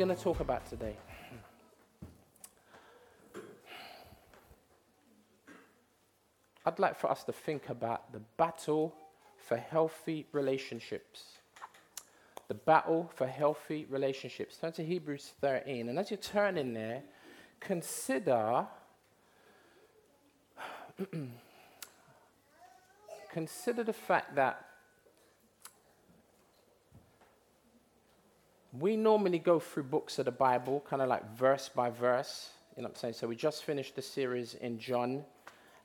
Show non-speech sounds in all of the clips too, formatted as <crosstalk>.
going to talk about today? I'd like for us to think about the battle for healthy relationships. The battle for healthy relationships. Turn to Hebrews 13. And as you turn in there, consider <clears throat> consider the fact that we normally go through books of the Bible, kind of like verse by verse. You know what I'm saying? So we just finished the series in John,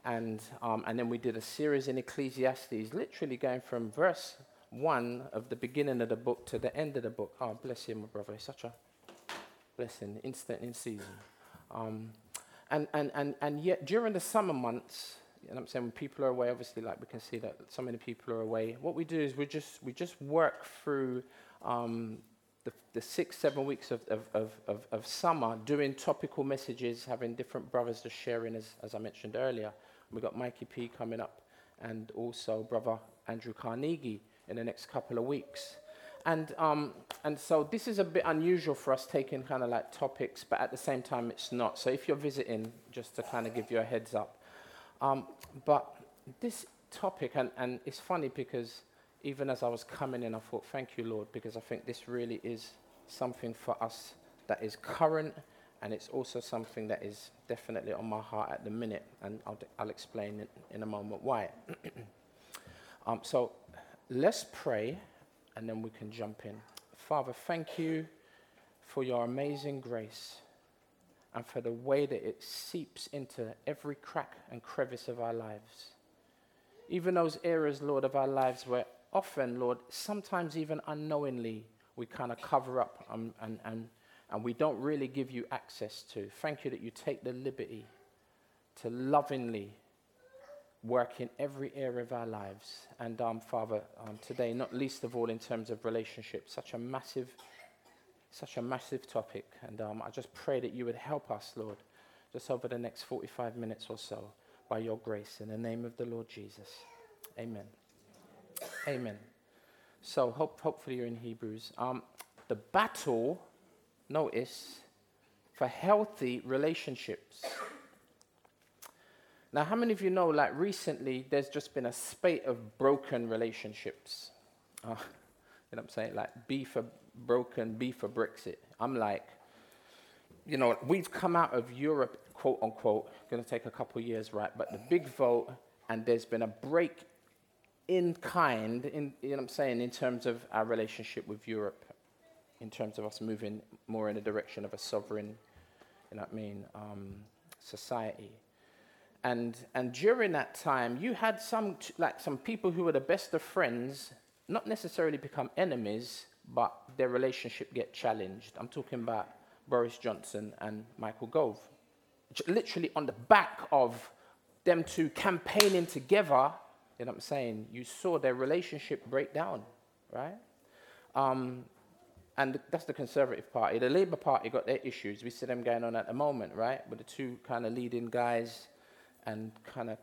and, um, and then we did a series in Ecclesiastes, literally going from verse 1 of the beginning of the book to the end of the book. Oh, bless you, my brother. It's such a blessing, instant in season. Um, and, and, and, and yet, during the summer months, you know what I'm saying, when people are away, obviously, like we can see that so many people are away, what we do is we just, we just work through um, the, the six, seven weeks of, of, of, of, summer doing topical messages, having different brothers just sharing, as, as I mentioned earlier. We've got Mikey P coming up and also brother Andrew Carnegie in the next couple of weeks. And, um, and so this is a bit unusual for us taking kind of like topics, but at the same time it's not. So if you're visiting, just to kind of give you a heads up. Um, but this topic, and, and it's funny because even as I was coming in, I thought, thank you, Lord, because I think this really is something for us that is current and it's also something that is definitely on my heart at the minute, and I'll, I'll explain it in a moment why. <clears throat> um, so let's pray and then we can jump in. Father, thank you for your amazing grace and for the way that it seeps into every crack and crevice of our lives. Even those areas, Lord, of our lives where often, Lord, sometimes even unknowingly, we kind of cover up and, and, and, and we don't really give you access to. Thank you that you take the liberty to lovingly work in every area of our lives. And, um, Father, um, today, not least of all in terms of relationships, such a massive, such a massive topic. And um, I just pray that you would help us, Lord, just over the next 45 minutes or so, by your grace. In the name of the Lord Jesus. Amen. Amen. So hope, hopefully you're in Hebrews. Um, the battle, notice, for healthy relationships. Now, how many of you know, like recently, there's just been a spate of broken relationships? Uh, <laughs> you know what I'm saying? Like B for broken, B for Brexit. I'm like, you know, we've come out of Europe, quote unquote, going to take a couple years, right? But the big vote, and there's been a break in kind, in, you know what I'm saying, in terms of our relationship with Europe, in terms of us moving more in the direction of a sovereign, you know what I mean, um, society. And, and during that time, you had some, like some people who were the best of friends, not necessarily become enemies, but their relationship get challenged. I'm talking about Boris Johnson and Michael Gove. Literally on the back of them two campaigning together you know what I'm saying? You saw their relationship break down, right? Um, and that's the Conservative Party. The Labour Party got their issues. We see them going on at the moment, right? With the two kind of leading guys and kind of,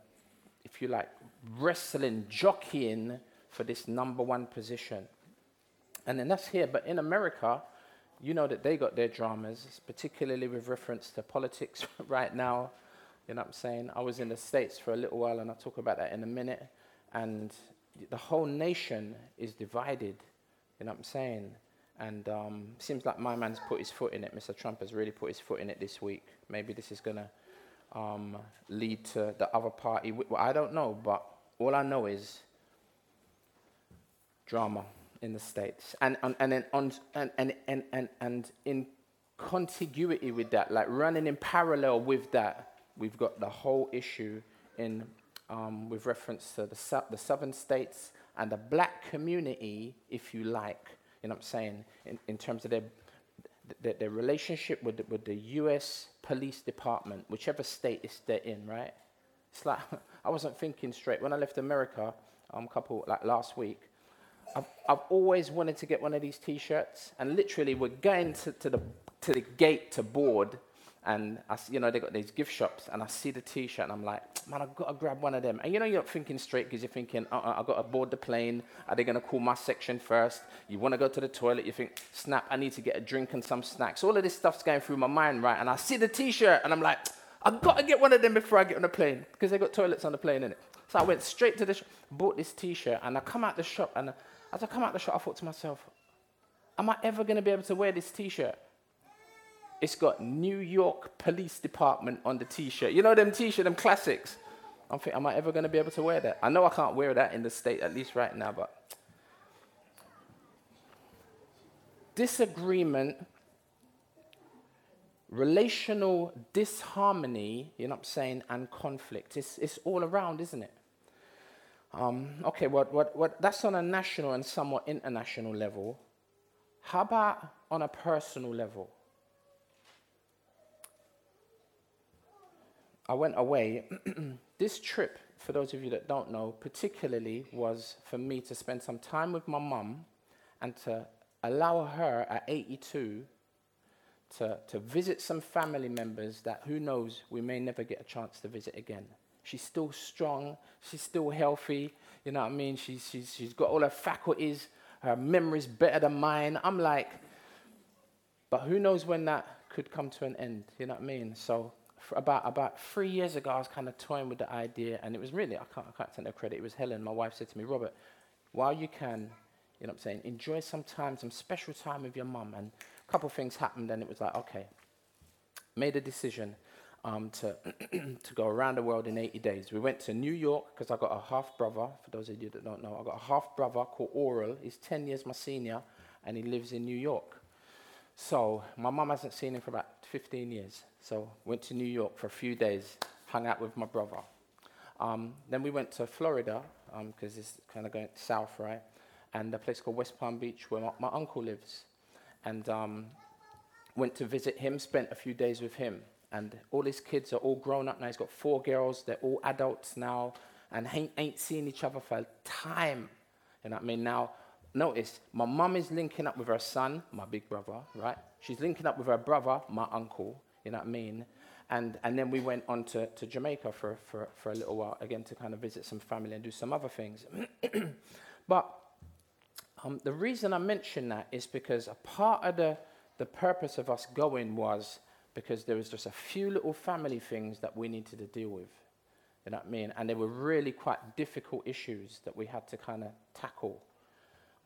if you like, wrestling, jockeying for this number one position. And then that's here. But in America, you know that they got their dramas, particularly with reference to politics <laughs> right now. You know what I'm saying? I was in the States for a little while, and I'll talk about that in a minute and the whole nation is divided. You know what I'm saying? And um, seems like my man's put his foot in it. Mr. Trump has really put his foot in it this week. Maybe this is going to um, lead to the other party. Well, I don't know, but all I know is drama in the States. And, and, and, on, and, and, and, and, and in contiguity with that, like running in parallel with that, we've got the whole issue in um, with reference to the, su- the southern states and the black community, if you like, you know what I'm saying, in, in terms of their, their, their relationship with the, with the US police department, whichever state is they're in, right? It's like, <laughs> I wasn't thinking straight. When I left America, um, couple, like last week, I've, I've always wanted to get one of these t-shirts, and literally we're going to, to, the, to the gate to board, and I, you know they got these gift shops, and I see the T-shirt, and I'm like, man, I've got to grab one of them. And you know you're not thinking straight because you're thinking, uh-uh, I've got to board the plane. Are they going to call my section first? You want to go to the toilet? You think, snap, I need to get a drink and some snacks. All of this stuff's going through my mind, right? And I see the T-shirt, and I'm like, I've got to get one of them before I get on the plane because they got toilets on the plane, innit? So I went straight to the shop, bought this T-shirt, and I come out the shop, and uh, as I come out the shop, I thought to myself, am I ever going to be able to wear this T-shirt? It's got New York Police Department on the t-shirt. You know them t-shirt, them classics. I'm thinking, am I ever going to be able to wear that? I know I can't wear that in the state, at least right now, but disagreement, relational disharmony, you know what I'm saying, and conflict. It's, it's all around, isn't it? Um, okay, what, what, what, that's on a national and somewhat international level. How about on a personal level? I went away. <clears throat> this trip, for those of you that don't know, particularly was for me to spend some time with my mum and to allow her at 82 to, to visit some family members that who knows we may never get a chance to visit again. She's still strong, she's still healthy, you know what I mean? She's, she's, she's got all her faculties, her memory's better than mine. I'm like, but who knows when that could come to an end, you know what I mean? So about about three years ago, I was kind of toying with the idea, and it was really I can't I can't take no credit. It was Helen, my wife, said to me, Robert, while you can, you know, what I'm saying, enjoy some time, some special time with your mum, and a couple of things happened, and it was like, okay, made a decision. Um, to <clears throat> to go around the world in 80 days. We went to New York because I got a half brother. For those of you that don't know, I got a half brother called Oral. He's 10 years my senior, and he lives in New York. So my mum hasn't seen him for about 15 years. So went to New York for a few days, hung out with my brother. Um, then we went to Florida because um, it's kind of going south, right? And a place called West Palm Beach where my, my uncle lives. And um, went to visit him, spent a few days with him. And all his kids are all grown up now. He's got four girls. They're all adults now and ain't, ain't seen each other for a time. You know what I mean? Now, notice, my mum is linking up with her son, my big brother, right? She's linking up with her brother, my uncle. You know what I mean? And, and then we went on to, to Jamaica for, for, for a little while, again, to kind of visit some family and do some other things. <clears throat> but um, the reason I mention that is because a part of the, the purpose of us going was because there was just a few little family things that we needed to deal with. You know what I mean? And they were really quite difficult issues that we had to kind of tackle.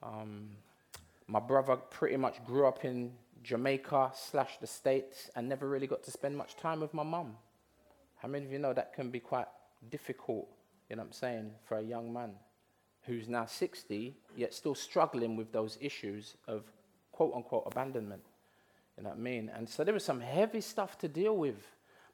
Um, my brother pretty much grew up in Jamaica slash the States and never really got to spend much time with my mum. How many of you know that can be quite difficult, you know what I'm saying, for a young man who's now 60, yet still struggling with those issues of quote unquote abandonment. You know what I mean? And so there was some heavy stuff to deal with,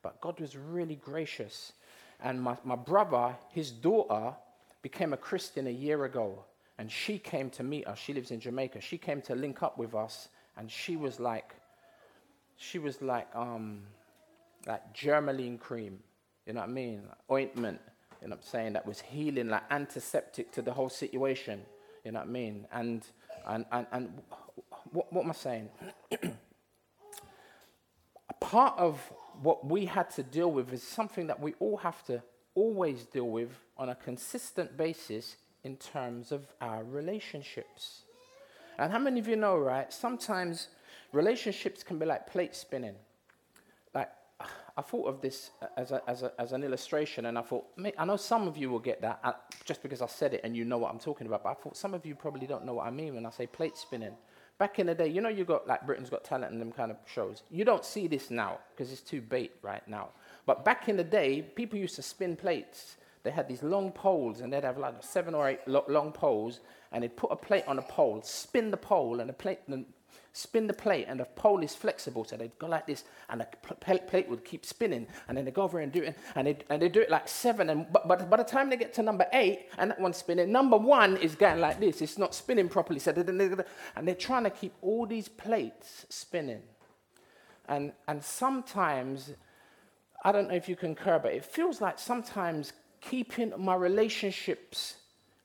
but God was really gracious. And my, my brother, his daughter, became a Christian a year ago, and she came to meet us. She lives in Jamaica. She came to link up with us and she was like, she was like, um, like Germolene cream, you know what I mean? Like Ointment, you know what I'm saying? That was healing, like antiseptic to the whole situation, you know what I mean? And, and, and, and what, what am I saying? <clears throat> Part of what we had to deal with is something that we all have to always deal with on a consistent basis in terms of our relationships. And how many of you know, right? Sometimes relationships can be like plate spinning. Like, I thought of this as, a, as, a, as an illustration, and I thought, I know some of you will get that uh, just because I said it and you know what I'm talking about, but I thought some of you probably don't know what I mean when I say plate spinning. Back in the day, you know, you got like Britain's Got Talent and them kind of shows. You don't see this now because it's too bait right now. But back in the day, people used to spin plates. They had these long poles, and they'd have like seven or eight lo- long poles, and they'd put a plate on a pole, spin the pole, and the plate, and spin the plate, and the pole is flexible, so they'd go like this, and the pl- plate would keep spinning, and then they go over and do it, and they and they do it like seven, and but, but by the time they get to number eight, and that one's spinning, number one is going like this, it's not spinning properly, so and they're trying to keep all these plates spinning, and and sometimes. I don't know if you concur, but it feels like sometimes keeping my relationships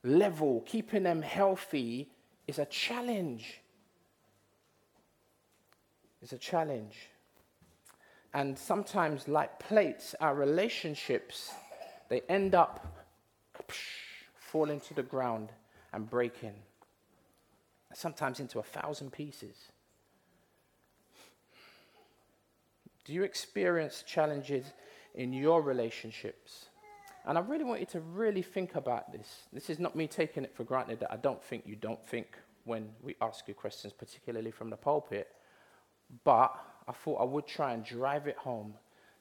level, keeping them healthy, is a challenge. It's a challenge. And sometimes, like plates, our relationships, they end up falling to the ground and breaking, sometimes into a thousand pieces. Do you experience challenges in your relationships? And I really want you to really think about this. This is not me taking it for granted that I don't think you don't think when we ask you questions, particularly from the pulpit. But I thought I would try and drive it home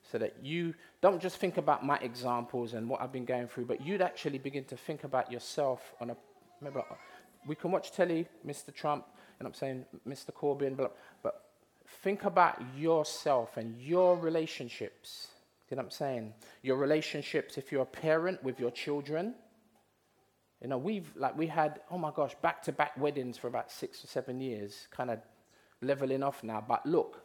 so that you don't just think about my examples and what I've been going through, but you'd actually begin to think about yourself on a. Remember, we can watch telly, Mr. Trump, and I'm saying Mr. Corbyn, but, but think about yourself and your relationships. You know what I'm saying? Your relationships, if you're a parent with your children. You know, we've, like, we had, oh my gosh, back to back weddings for about six or seven years, kind of leveling off now. But look,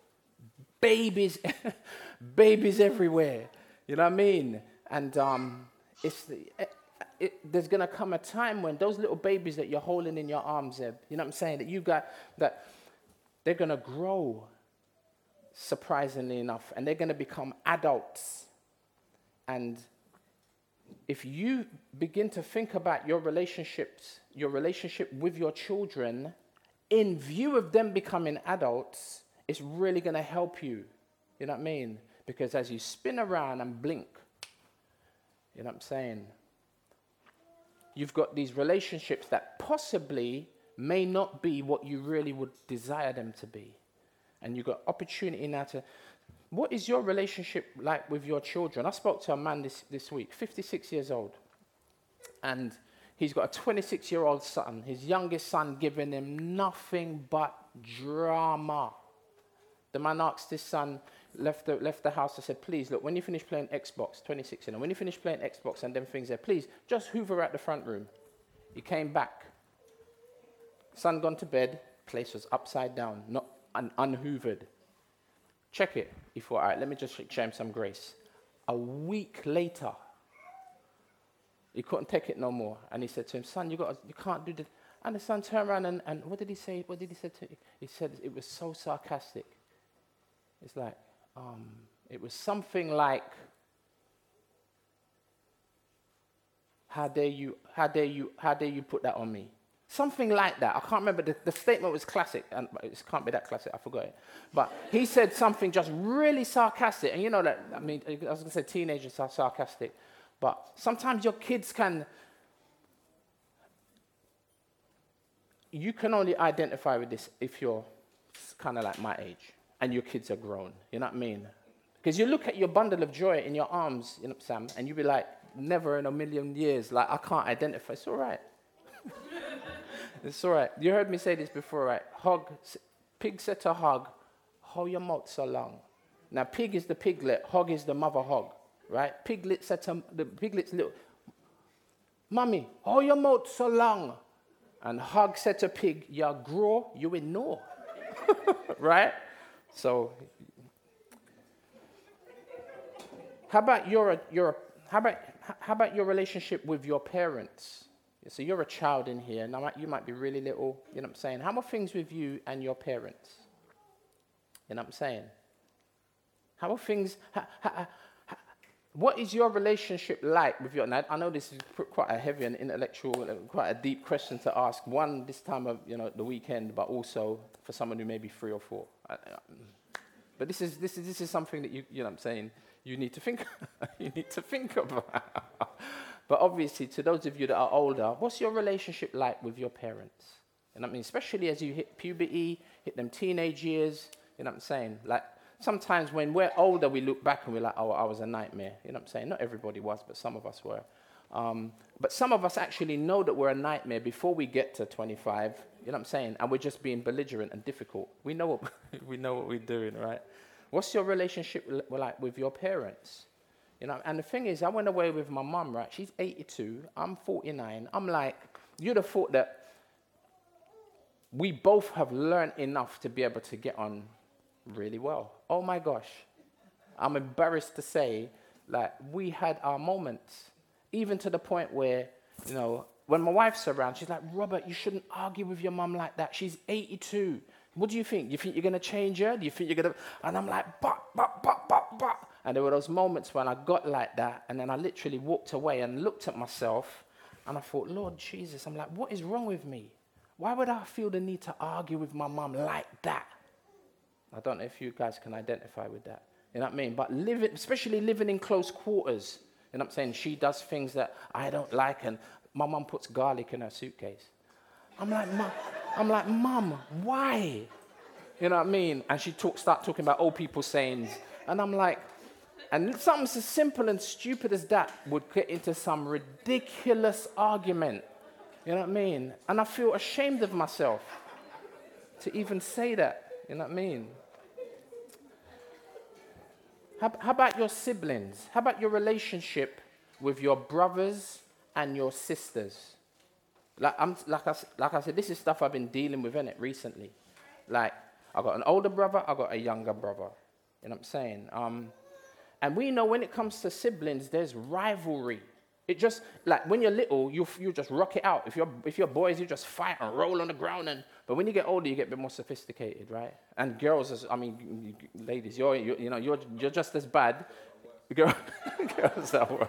babies, <laughs> babies everywhere. You know what I mean? And um, it's the, it, it, there's going to come a time when those little babies that you're holding in your arms, Zeb, you know what I'm saying? That you got, that they're going to grow, surprisingly enough, and they're going to become adults. And if you begin to think about your relationships, your relationship with your children, in view of them becoming adults, it's really going to help you. You know what I mean? Because as you spin around and blink, you know what I'm saying? You've got these relationships that possibly may not be what you really would desire them to be. And you've got opportunity now to. What is your relationship like with your children? I spoke to a man this, this week, 56 years old. And he's got a 26 year old son, his youngest son giving him nothing but drama. The man asked his son, left the, left the house, I said, please, look, when you finish playing Xbox, 26 and when you finish playing Xbox and them things there, please, just hoover at the front room. He came back. Son gone to bed, place was upside down, not un- unhoovered. Check it. He thought, all right, let me just show him some grace. A week later, he couldn't take it no more. And he said to him, son, you, got you can't do this. And the son turned around and, and what did he say? What did he say to him? He said it was so sarcastic. It's like, um, it was something like, how dare you, how dare you, how dare you put that on me? Something like that. I can't remember. The, the statement was classic, and it can't be that classic. I forgot it. But he said something just really sarcastic. And you know that, I mean, I was going to say teenagers are sarcastic. But sometimes your kids can, you can only identify with this if you're kind of like my age and your kids are grown. You know what I mean? Because you look at your bundle of joy in your arms, you know, Sam, and you be like, never in a million years, like, I can't identify. It's all right. <laughs> it's all right. You heard me say this before, right? Hog, pig said to hog, how your mouth so long? Now, pig is the piglet, hog is the mother hog, right? Piglet said to the piglet's little, Mommy, how your mouth so long? And hog said to pig, you grow, you will know. <laughs> right? So, how about your, your, how about, how about your relationship with your parents? So you're a child in here. Now you might be really little. You know what I'm saying? How are things with you and your parents? You know what I'm saying? How are things? How, how, how, what is your relationship like with your? Now I know this is quite a heavy and intellectual, uh, quite a deep question to ask. One this time of you know the weekend, but also for someone who may be three or four. But this is, this is, this is something that you, you know what I'm saying, you need to think, <laughs> you need to think about. But obviously, to those of you that are older, what's your relationship like with your parents? And I mean, especially as you hit puberty, hit them teenage years, you know what I'm saying? Like, sometimes when we're older, we look back and we're like, oh, I was a nightmare. You know what I'm saying? Not everybody was, but some of us were. Um, but some of us actually know that we're a nightmare before we get to 25. You know what I'm saying? And we're just being belligerent and difficult. We know what, <laughs> we know what we're doing, right? What's your relationship like with your parents? You know, and the thing is, I went away with my mum, right? She's 82, I'm 49. I'm like, you'd have thought that we both have learned enough to be able to get on really well. Oh my gosh. I'm embarrassed to say, like, we had our moments even to the point where, you know, when my wife's around, she's like, Robert, you shouldn't argue with your mum like that. She's 82. What do you think? You think you're going to change her? Do you think you're going to. And I'm like, but, but, but, but, but. And there were those moments when I got like that, and then I literally walked away and looked at myself, and I thought, Lord Jesus, I'm like, what is wrong with me? Why would I feel the need to argue with my mum like that? I don't know if you guys can identify with that. You know what I mean? But living, especially living in close quarters, you know what I'm saying? She does things that I don't like, and my mum puts garlic in her suitcase. I'm like, mum, I'm like, mum, why? You know what I mean? And she talk, start talking about old people sayings, and I'm like, and something so simple and stupid as that would get into some ridiculous argument. You know what I mean? And I feel ashamed of myself to even say that. You know what I mean? How, how about your siblings? How about your relationship with your brothers and your sisters? Like, I'm, like, I, like I said, this is stuff I've been dealing with in it recently. Like, I've got an older brother, I've got a younger brother. You know what I'm saying? Um, and we know when it comes to siblings, there's rivalry. It just like when you're little, you you just rock it out. If you're if you're boys, you just fight and roll on the ground. And but when you get older, you get a bit more sophisticated, right? And girls, I mean, ladies, you're, you you know you're you're just as bad. Girl, <laughs> are.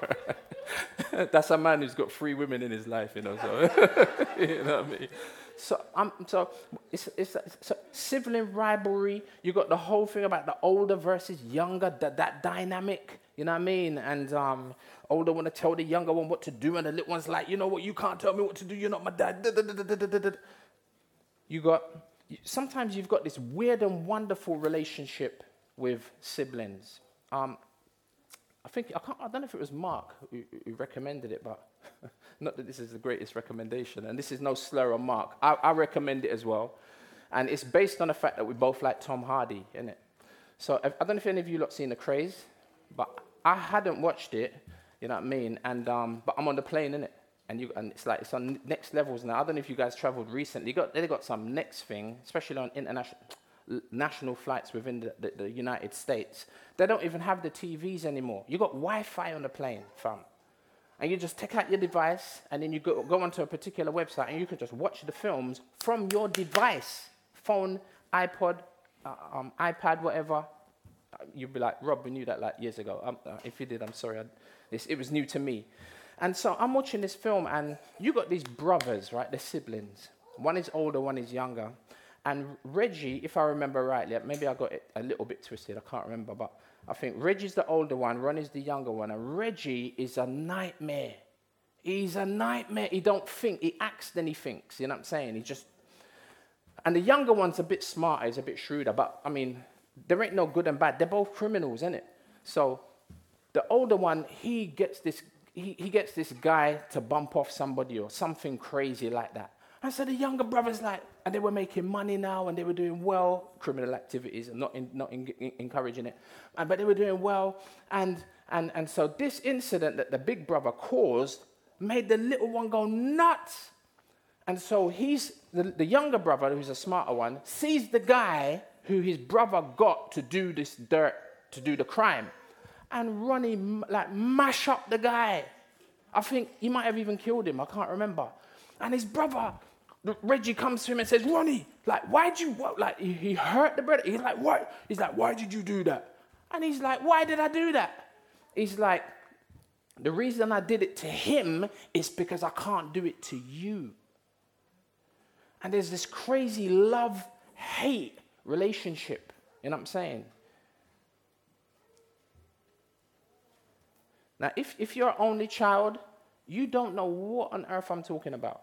<laughs> That's a man who's got three women in his life, you know. So <laughs> you know what I mean. So, um, so it's, it's, it's sibling rivalry. You got the whole thing about the older versus younger, that, that dynamic. You know what I mean? And um, older want to tell the younger one what to do, and the little one's like, you know what? You can't tell me what to do. You're not my dad. You got. Sometimes you've got this weird and wonderful relationship with siblings. Um, I think I, can't, I, don't know if it was Mark who, who recommended it, but <laughs> not that this is the greatest recommendation, and this is no slur on Mark. I, I, recommend it as well, and it's based on the fact that we both like Tom Hardy, isn't it? So I don't know if any of you lot seen The Krays, but I hadn't watched it, you know what I mean? And um, but I'm on the plane, in it, and you and it's like it's on next levels now. I don't know if you guys travelled recently. Got they got some next thing, especially on international national flights within the, the, the, United States, they don't even have the TVs anymore. You got Wi-Fi on the plane, fam. And you just take out your device and then you go, go onto a particular website and you can just watch the films from your device, phone, iPod, uh, um, iPad, whatever. You'd be like, Rob, we knew that like years ago. Um, uh, if you did, I'm sorry. This, it was new to me. And so I'm watching this film and you got these brothers, right? They're siblings. One is older, one is younger. And Reggie, if I remember rightly, maybe I got it a little bit twisted, I can't remember, but I think Reggie's the older one, Ron is the younger one, and Reggie is a nightmare. He's a nightmare. He don't think, he acts then he thinks, you know what I'm saying? He just, and the younger one's a bit smarter, he's a bit shrewder, but I mean, there ain't no good and bad. They're both criminals, it? So the older one, he gets this, he, he gets this guy to bump off somebody or something crazy like that. And so the younger brothers like, and they were making money now and they were doing well, criminal activities, and not, in, not in, in, encouraging it, and, but they were doing well. And, and, and so this incident that the big brother caused made the little one go nuts. And so he's, the, the younger brother, who's a smarter one, sees the guy who his brother got to do this dirt, to do the crime, and Ronnie like mash up the guy. I think he might have even killed him, I can't remember. And his brother Reggie comes to him and says, Ronnie, like, why'd you, what? like, he, he hurt the brother. He's like, what? He's like, why did you do that? And he's like, why did I do that? He's like, the reason I did it to him is because I can't do it to you. And there's this crazy love hate relationship. You know what I'm saying? Now, if, if you're only child, you don't know what on earth I'm talking about.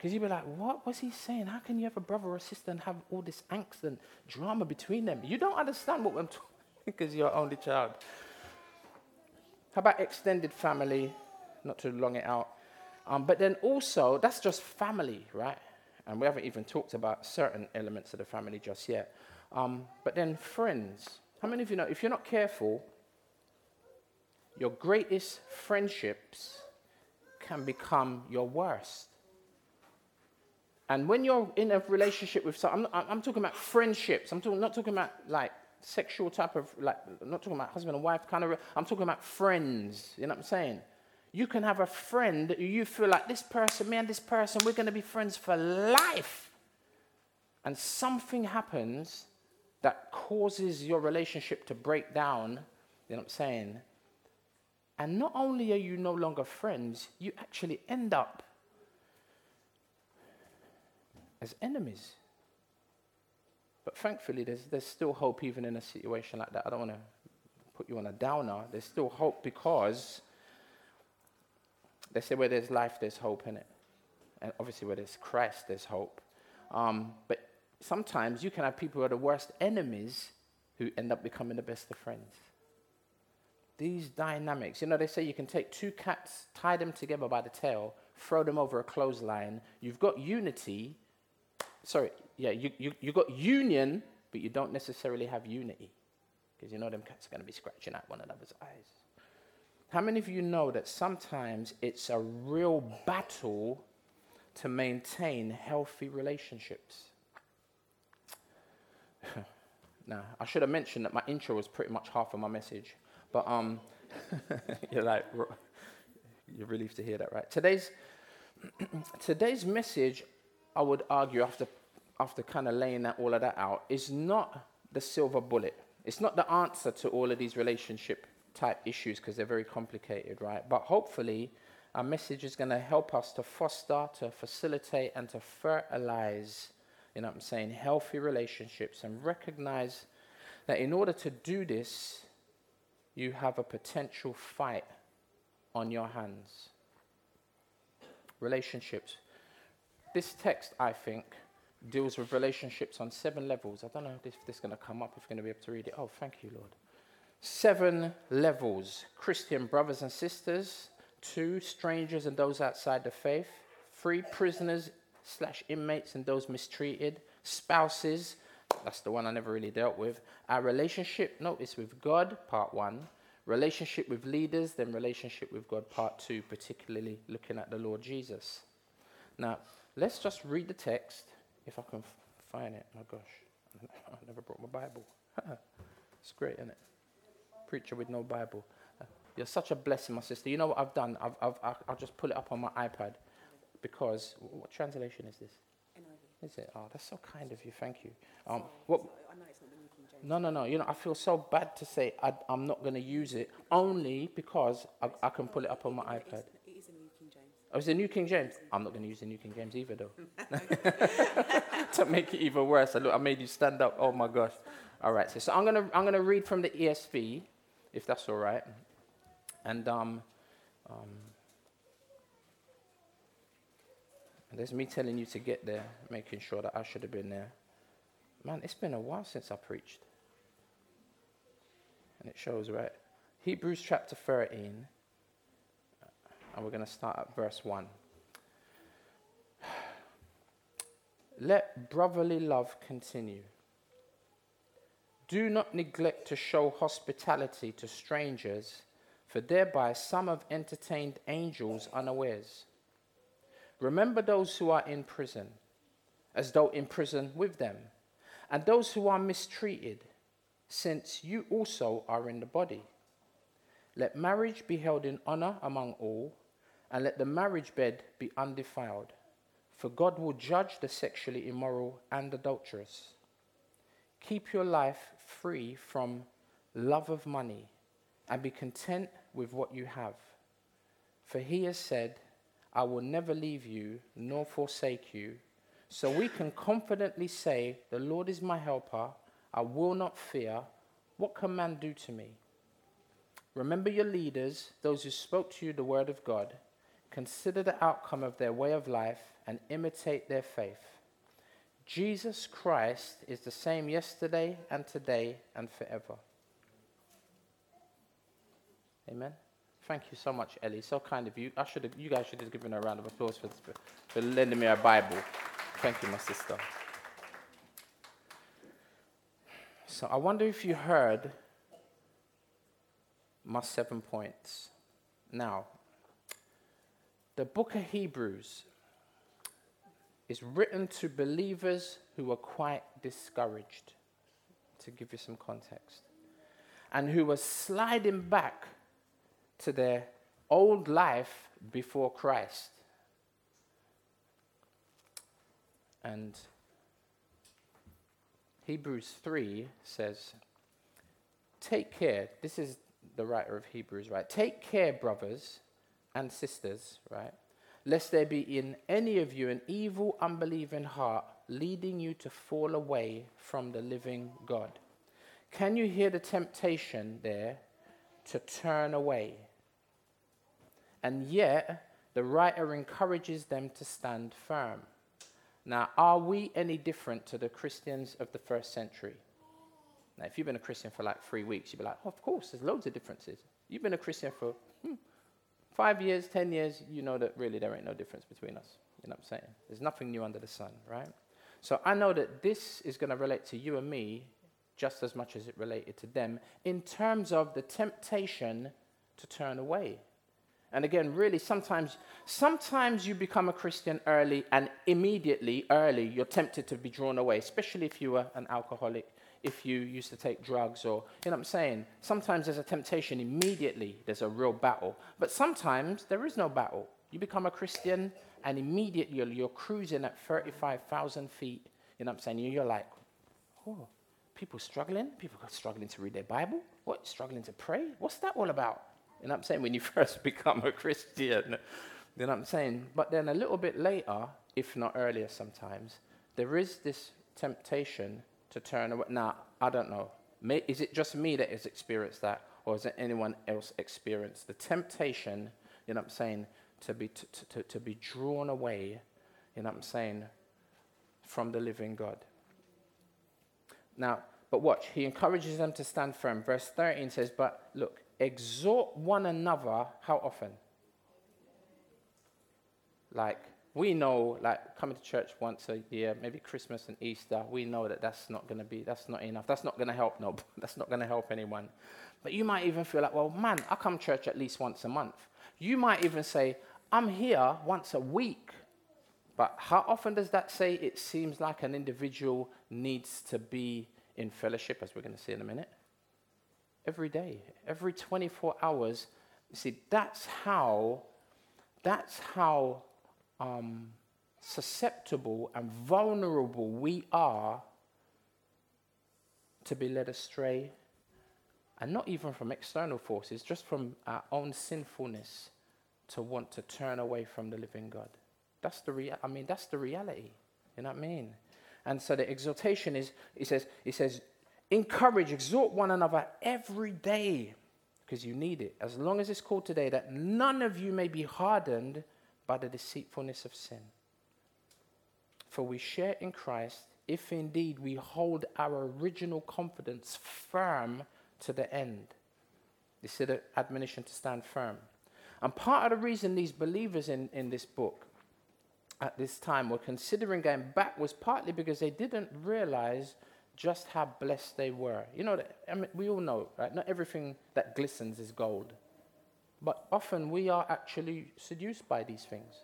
Because you'd be like, what was he saying? How can you have a brother or sister and have all this angst and drama between them? You don't understand what I'm talking <laughs> because you're only child. How about extended family? Not to long it out. Um, but then also, that's just family, right? And we haven't even talked about certain elements of the family just yet. Um, but then friends. How many of you know if you're not careful, your greatest friendships can become your worst? And when you're in a relationship with someone, I'm, I'm, talking about friendships. I'm talking, not talking about like sexual type of, like, I'm not talking about husband and wife kind of, I'm talking about friends. You know what I'm saying? You can have a friend you feel like this person, me and this person, we're going to be friends for life. and something happens that causes your relationship to break down, you know what I'm saying? And not only are you no longer friends, you actually end up as enemies. But thankfully, there's, there's still hope even in a situation like that. I don't want to put you on a downer. There's still hope because they say where there's life, there's hope in it. And obviously, where there's Christ, there's hope. Um, but sometimes you can have people who are the worst enemies who end up becoming the best of friends. These dynamics, you know, they say you can take two cats, tie them together by the tail, throw them over a clothesline. You've got unity. Sorry, yeah, you, you, you got union, but you don't necessarily have unity. Because you know them cats are going to be scratching at one another's eyes. How many of you know that sometimes it's a real battle to maintain healthy relationships? <laughs> now, I should have mentioned that my intro was pretty much half of my message, but um, <laughs> you're like, <laughs> you're relieved to hear that, right? Today's <clears throat> today's message, I would argue, after after kind of laying that all of that out, is not the silver bullet. It's not the answer to all of these relationship type issues because they're very complicated, right? But hopefully, our message is going to help us to foster, to facilitate, and to fertilize you know what I'm saying, healthy relationships and recognize that in order to do this, you have a potential fight on your hands. Relationships. This text, I think, deals with relationships on seven levels. I don't know if this is going to come up, if you're going to be able to read it. Oh, thank you, Lord. Seven levels Christian brothers and sisters, two strangers and those outside the faith, three prisoners slash inmates and those mistreated, spouses, that's the one I never really dealt with. Our relationship, notice, with God, part one. Relationship with leaders, then relationship with God, part two, particularly looking at the Lord Jesus. Now, let's just read the text, if I can find it. My gosh, <laughs> I never brought my Bible. <laughs> it's great, isn't it? Preacher with no Bible. You're such a blessing, my sister. You know what I've done? I've, I've, I'll just pull it up on my iPad because what translation is this? Is it? Oh, that's so kind of you. Thank you. Um, what? I know it's not the New King James. No, no, no. You know, I feel so bad to say I, am not going to use it only because I, I, can pull it up on my iPad. It is a New King James. Oh, is it New King James? I'm not going to use the New King James either, though. <laughs> to make it even worse, I, look, I made you stand up. Oh my gosh. All right. So, so I'm gonna I'm gonna read from the ESV, if that's all right. And um, um, there's me telling you to get there, making sure that I should have been there. Man, it's been a while since I preached. And it shows, right? Hebrews chapter 13, and we're going to start at verse 1. <sighs> Let brotherly love continue. Do not neglect to show hospitality to strangers, for thereby some have entertained angels unawares. Remember those who are in prison, as though in prison with them, and those who are mistreated, since you also are in the body. Let marriage be held in honor among all, and let the marriage bed be undefiled, for God will judge the sexually immoral and adulterous. Keep your life free from love of money, and be content with what you have. For he has said, I will never leave you nor forsake you. So we can confidently say, The Lord is my helper. I will not fear. What can man do to me? Remember your leaders, those who spoke to you the word of God. Consider the outcome of their way of life and imitate their faith. Jesus Christ is the same yesterday and today and forever. Amen. Thank you so much, Ellie. So kind of you. I should have, you guys should have given her a round of applause for, for lending me a Bible. Thank you, my sister. So I wonder if you heard my seven points. Now, the book of Hebrews is written to believers who are quite discouraged, to give you some context, and who are sliding back to their old life before Christ. And Hebrews 3 says, Take care. This is the writer of Hebrews, right? Take care, brothers and sisters, right? Lest there be in any of you an evil, unbelieving heart leading you to fall away from the living God. Can you hear the temptation there to turn away? And yet, the writer encourages them to stand firm. Now, are we any different to the Christians of the first century? Now, if you've been a Christian for like three weeks, you'd be like, oh, of course, there's loads of differences. You've been a Christian for hmm, five years, ten years, you know that really there ain't no difference between us. You know what I'm saying? There's nothing new under the sun, right? So I know that this is going to relate to you and me just as much as it related to them in terms of the temptation to turn away. And again, really, sometimes, sometimes you become a Christian early, and immediately, early, you're tempted to be drawn away, especially if you were an alcoholic, if you used to take drugs, or, you know what I'm saying? Sometimes there's a temptation immediately, there's a real battle. But sometimes there is no battle. You become a Christian, and immediately you're, you're cruising at 35,000 feet, you know what I'm saying? You're like, oh, people struggling? People struggling to read their Bible? What? Struggling to pray? What's that all about? You know what I'm saying? When you <laughs> first become a Christian. You know what I'm saying? But then a little bit later, if not earlier sometimes, there is this temptation to turn away. Now, I don't know. May, is it just me that has experienced that? Or has anyone else experienced the temptation, you know what I'm saying, to be, to, to, to be drawn away, you know what I'm saying, from the living God? Now, but watch, he encourages them to stand firm. Verse 13 says, But look, exhort one another how often? Like, we know, like, coming to church once a year, maybe Christmas and Easter, we know that that's not going to be, that's not enough. That's not going to help, no, <laughs> that's not going to help anyone. But you might even feel like, well, man, I come to church at least once a month. You might even say, I'm here once a week. But how often does that say it seems like an individual needs to be in fellowship, as we're going to see in a minute? every day, every 24 hours. You see, that's how, that's how um, susceptible and vulnerable we are to be led astray. And not even from external forces, just from our own sinfulness to want to turn away from the living God. That's the rea- I mean, that's the reality. You know what I mean? And so the exhortation is, he says, he says, encourage, exhort one another every day because you need it. As long as it's called today, that none of you may be hardened by the deceitfulness of sin. For we share in Christ if indeed we hold our original confidence firm to the end. This is the admonition to stand firm. And part of the reason these believers in, in this book at this time were considering going back was partly because they didn't realize just how blessed they were. You know, I mean, we all know, right? Not everything that glistens is gold. But often we are actually seduced by these things.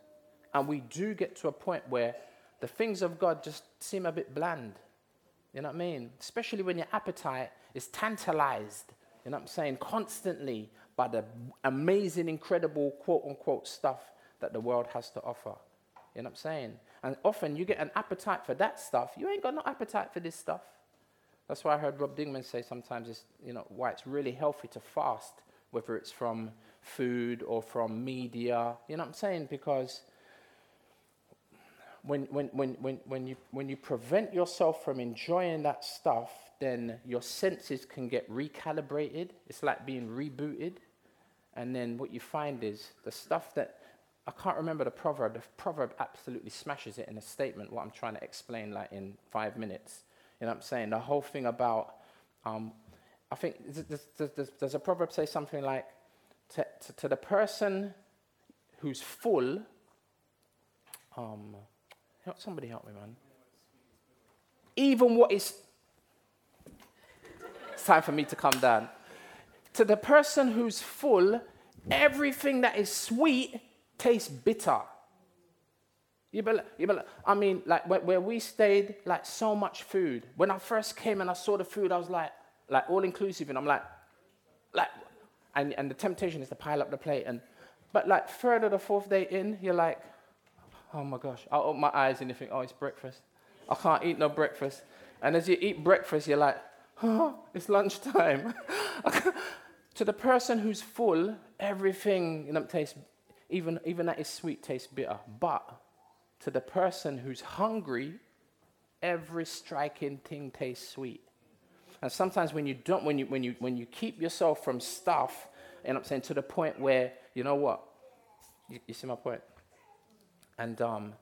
And we do get to a point where the things of God just seem a bit bland. You know what I mean? Especially when your appetite is tantalized, you know what I'm saying, constantly by the amazing, incredible, quote unquote, stuff that the world has to offer. You know what I'm saying? And often you get an appetite for that stuff. You ain't got no appetite for this stuff. That's why I heard Rob Dingman say sometimes it's, you know, why it's really healthy to fast, whether it's from food or from media. You know what I'm saying? Because when, when, when, when, when, you, when you prevent yourself from enjoying that stuff, then your senses can get recalibrated. It's like being rebooted. And then what you find is the stuff that I can't remember the proverb. The proverb absolutely smashes it in a statement, what I'm trying to explain like in five minutes. You know what I'm saying? The whole thing about, um, I think, does, a proverb say something like, to, to, to the person who's full, um, help, somebody help me, man. Even what is, it's time for me to come down. To the person who's full, everything that is sweet tastes bitter. You be, you be, I mean, like where, where, we stayed, like so much food. When I first came and I saw the food, I was like, like all inclusive, and I'm like, like, and, and the temptation is to pile up the plate. And but like third or the fourth day in, you're like, oh my gosh, I open my eyes and you think, oh, it's breakfast. I can't eat no breakfast. And as you eat breakfast, you're like, oh, it's lunchtime. <laughs> to the person who's full, everything you know, tastes, even, even that is sweet, tastes bitter. But to the person who's hungry, every striking thing tastes sweet. And sometimes when you don't, when you, when you, when you keep yourself from stuff, and I'm saying to the point where, you know what? You, you see my point? And um,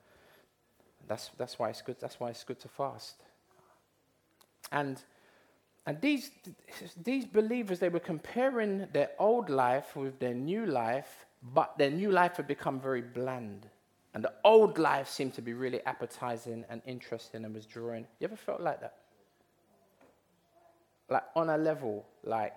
that's, that's why it's good. That's why it's good to fast. And and these, these believers, they were comparing their old life with their new life, but their new life had become very bland. And the old life seemed to be really appetizing and interesting and was drawing. You ever felt like that? Like on a level, like.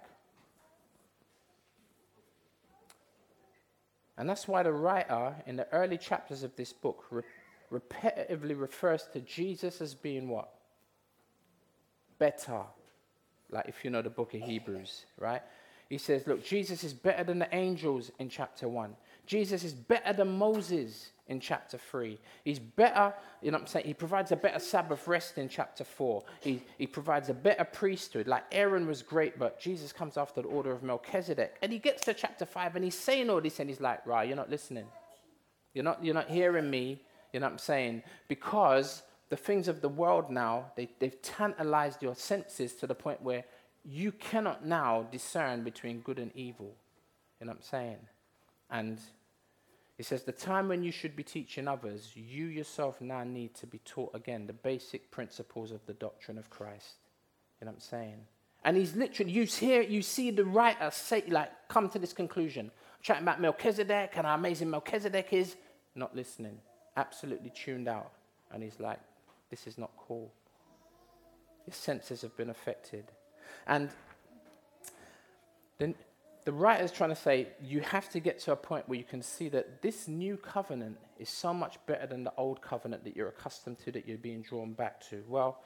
And that's why the writer, in the early chapters of this book, re- repetitively refers to Jesus as being what? Better like if you know the book of Hebrews, right? He says, Look, Jesus is better than the angels in chapter 1. Jesus is better than Moses in chapter 3. He's better, you know what I'm saying? He provides a better Sabbath rest in chapter 4. He, he provides a better priesthood. Like Aaron was great, but Jesus comes after the order of Melchizedek. And he gets to chapter 5 and he's saying all this and he's like, Right, you're not listening. You're not, you're not hearing me. You know what I'm saying? Because the things of the world now, they, they've tantalized your senses to the point where you cannot now discern between good and evil. You know what I'm saying? And it says, the time when you should be teaching others, you yourself now need to be taught again the basic principles of the doctrine of Christ. You know what I'm saying? And he's literally, you hear, you see the writer say, like, come to this conclusion. I'm chatting about Melchizedek and how amazing Melchizedek is, not listening, absolutely tuned out. And he's like, this is not cool. His senses have been affected. And then the writer is trying to say you have to get to a point where you can see that this new covenant is so much better than the old covenant that you're accustomed to, that you're being drawn back to. Well,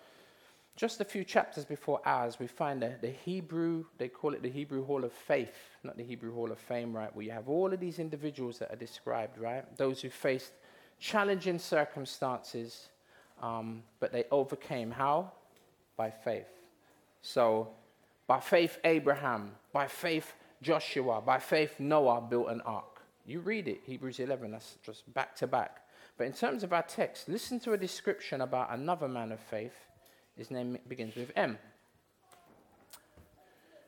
just a few chapters before ours, we find the, the Hebrew, they call it the Hebrew Hall of Faith, not the Hebrew Hall of Fame, right? Where you have all of these individuals that are described, right? Those who faced challenging circumstances, um, but they overcame how? By faith. So, by faith, Abraham, by faith, Joshua, by faith, Noah built an ark. You read it, Hebrews 11, that's just back to back. But in terms of our text, listen to a description about another man of faith. His name begins with M.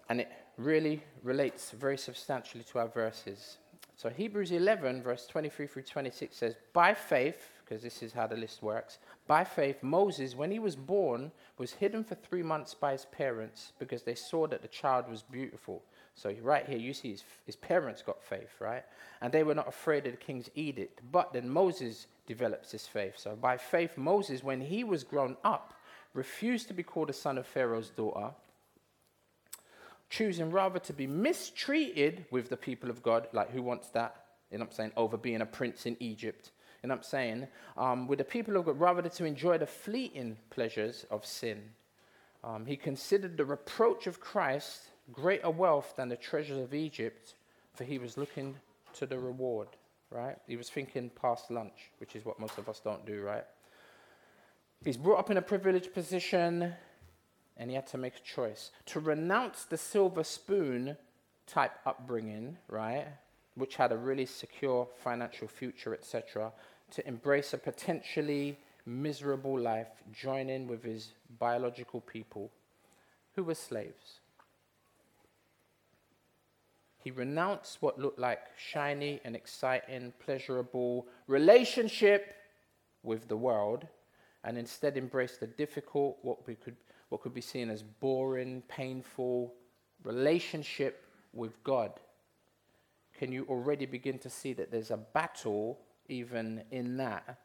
And it really relates very substantially to our verses. So Hebrews 11, verse 23 through 26 says, By faith, because this is how the list works, by faith, Moses, when he was born, was hidden for three months by his parents because they saw that the child was beautiful. So, right here, you see his, his parents got faith, right? And they were not afraid of the king's edict. But then Moses develops his faith. So, by faith, Moses, when he was grown up, refused to be called a son of Pharaoh's daughter, choosing rather to be mistreated with the people of God. Like, who wants that? You know what I'm saying? Over being a prince in Egypt you know what I'm saying? Um, with the people of God, rather to enjoy the fleeting pleasures of sin. Um, he considered the reproach of Christ greater wealth than the treasures of Egypt, for he was looking to the reward, right? He was thinking past lunch, which is what most of us don't do, right? He's brought up in a privileged position, and he had to make a choice. To renounce the silver spoon type upbringing, right, which had a really secure financial future, etc., to embrace a potentially miserable life, joining with his biological people who were slaves. He renounced what looked like shiny and exciting, pleasurable relationship with the world and instead embraced the difficult, what, we could, what could be seen as boring, painful relationship with God. Can you already begin to see that there's a battle even in that,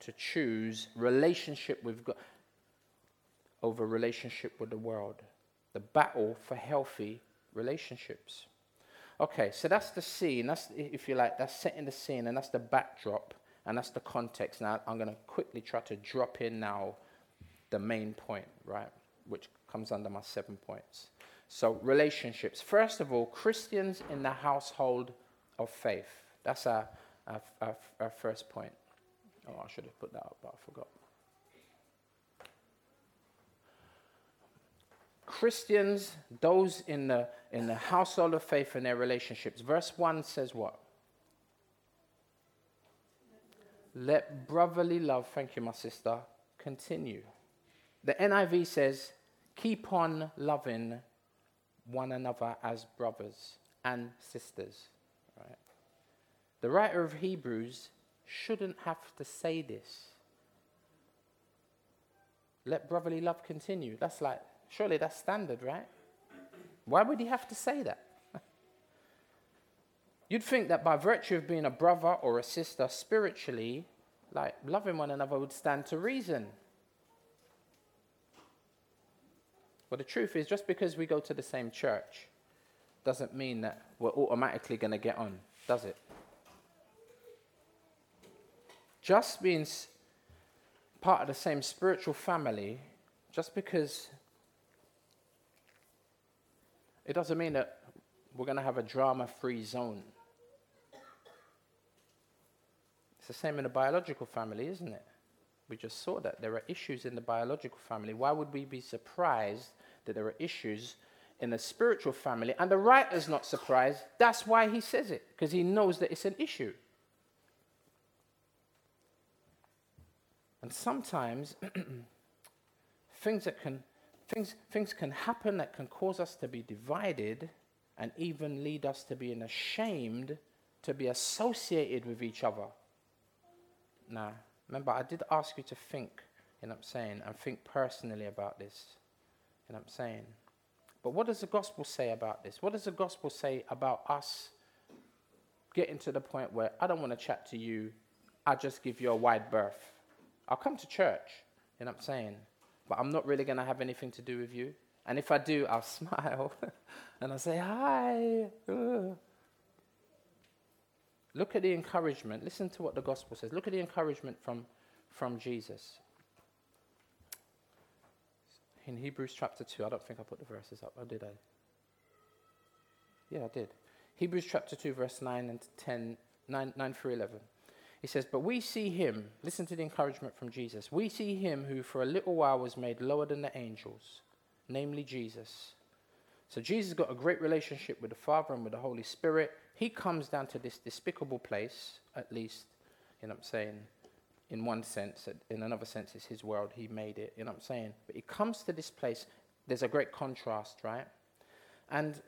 to choose relationship with God over relationship with the world. The battle for healthy relationships. Okay, so that's the scene. That's, if you like, that's setting the scene, and that's the backdrop, and that's the context. Now, I'm going to quickly try to drop in now the main point, right, which comes under my seven points. So, relationships. First of all, Christians in the household of faith. That's our our, our, our first point. Oh, I should have put that up, but I forgot. Christians, those in the, in the household of faith and their relationships. Verse 1 says what? Let brotherly love, thank you, my sister, continue. The NIV says, keep on loving one another as brothers and sisters. Right? The writer of Hebrews shouldn't have to say this. Let brotherly love continue. That's like, surely that's standard, right? Why would he have to say that? <laughs> You'd think that by virtue of being a brother or a sister spiritually, like loving one another would stand to reason. But the truth is, just because we go to the same church doesn't mean that we're automatically going to get on, does it? Just being part of the same spiritual family, just because it doesn't mean that we're going to have a drama free zone. It's the same in the biological family, isn't it? We just saw that there are issues in the biological family. Why would we be surprised that there are issues in the spiritual family? And the writer's not surprised. That's why he says it, because he knows that it's an issue. And sometimes <clears throat> things that can things, things can happen that can cause us to be divided and even lead us to being ashamed to be associated with each other. Now, remember, I did ask you to think, you know what I'm saying, and think personally about this. You know what I'm saying? But what does the gospel say about this? What does the gospel say about us getting to the point where I don't want to chat to you, I just give you a wide berth? I'll come to church, you know what I'm saying? But I'm not really going to have anything to do with you. And if I do, I'll <laughs> smile and I'll say, Hi. Look at the encouragement. Listen to what the gospel says. Look at the encouragement from, from Jesus. In Hebrews chapter 2, I don't think I put the verses up, or did I? Yeah, I did. Hebrews chapter 2, verse 9 and 10, 9, 9 through 11. He says, But we see him, listen to the encouragement from Jesus. We see him who for a little while was made lower than the angels, namely Jesus. So Jesus got a great relationship with the Father and with the Holy Spirit. He comes down to this despicable place, at least, you know what I'm saying, in one sense. In another sense, it's his world. He made it, you know what I'm saying? But he comes to this place. There's a great contrast, right? And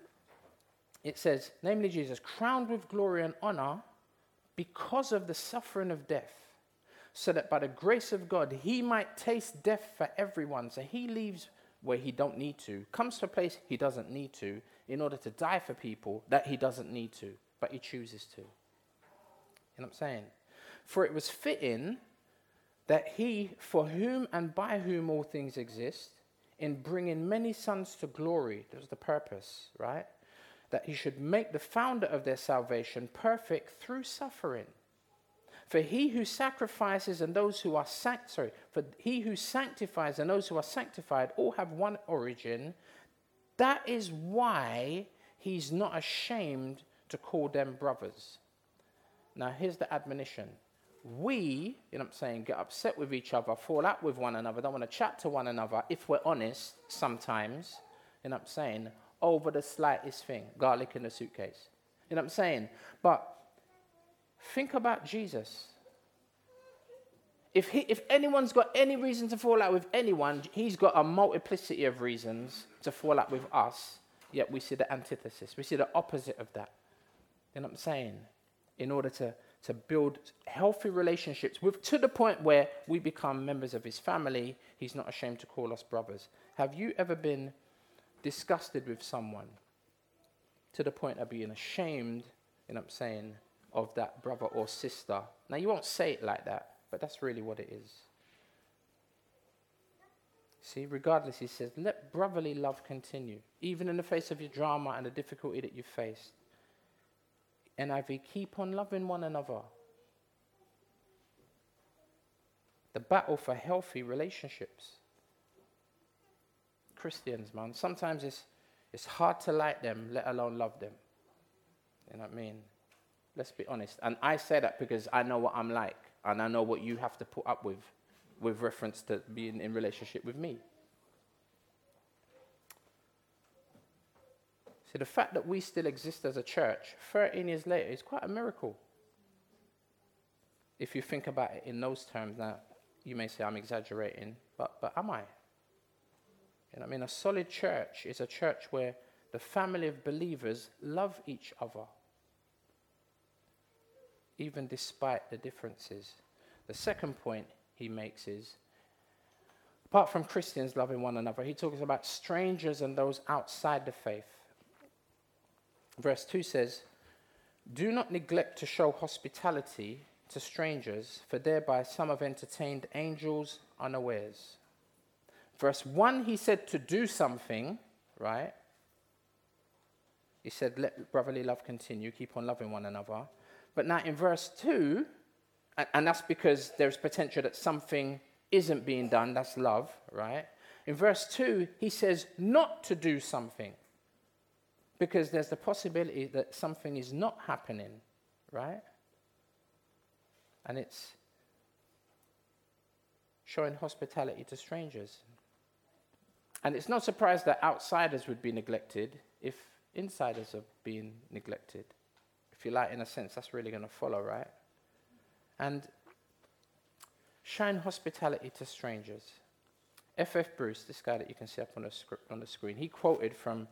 it says, namely Jesus, crowned with glory and honor because of the suffering of death, so that by the grace of God he might taste death for everyone. So he leaves where he don't need to, comes to a place he doesn't need to, in order to die for people that he doesn't need to, but he chooses to. You know what I'm saying? For it was fitting that he, for whom and by whom all things exist, in bringing many sons to glory, that was the purpose, right? That he should make the founder of their salvation perfect through suffering. For he who sacrifices and those who are sanct- sorry, for he who sanctifies and those who are sanctified all have one origin. That is why he's not ashamed to call them brothers. Now here's the admonition. We, you know I'm saying, get upset with each other, fall out with one another, don't want to chat to one another, if we're honest, sometimes, you know what I'm saying, over the slightest thing garlic in a suitcase. You know what I'm saying? But think about Jesus. If, he, if anyone's got any reason to fall out with anyone, he's got a multiplicity of reasons to fall out with us, yet we see the antithesis. We see the opposite of that. You know what I'm saying? In order to, to build healthy relationships with, to the point where we become members of his family, he's not ashamed to call us brothers. Have you ever been disgusted with someone to the point of being ashamed, you know what I'm saying, of that brother or sister. Now, you won't say it like that, but that's really what it is. See, regardless, he says, let brotherly love continue, even in the face of your drama and the difficulty that you faced. NIV, keep on loving one another. The battle for healthy relationships. Christians, man. Sometimes it's, it's hard to like them, let alone love them. You know what I mean? Let's be honest. And I say that because I know what I'm like, and I know what you have to put up with, with reference to being in relationship with me. See, the fact that we still exist as a church 13 years later is quite a miracle. If you think about it in those terms, now you may say I'm exaggerating, but, but am I? Know I mean? A solid church is a church where the family of believers love each other, even despite the differences. The second point he makes is apart from Christians loving one another, he talks about strangers and those outside the faith. Verse 2 says, Do not neglect to show hospitality to strangers, for thereby some have entertained angels unawares. Verse 1, he said to do something, right? He said, let brotherly love continue, keep on loving one another. But now in verse 2, and, and that's because there's potential that something isn't being done, that's love, right? In verse 2, he says not to do something because there's the possibility that something is not happening, right? And it's showing hospitality to strangers. And it's not surprised that outsiders would be neglected if insiders are being neglected. If you like, in a sense, that's really going to follow, right? And shine hospitality to strangers. F.F. F. Bruce, this guy that you can see up on the, on the screen, he quoted from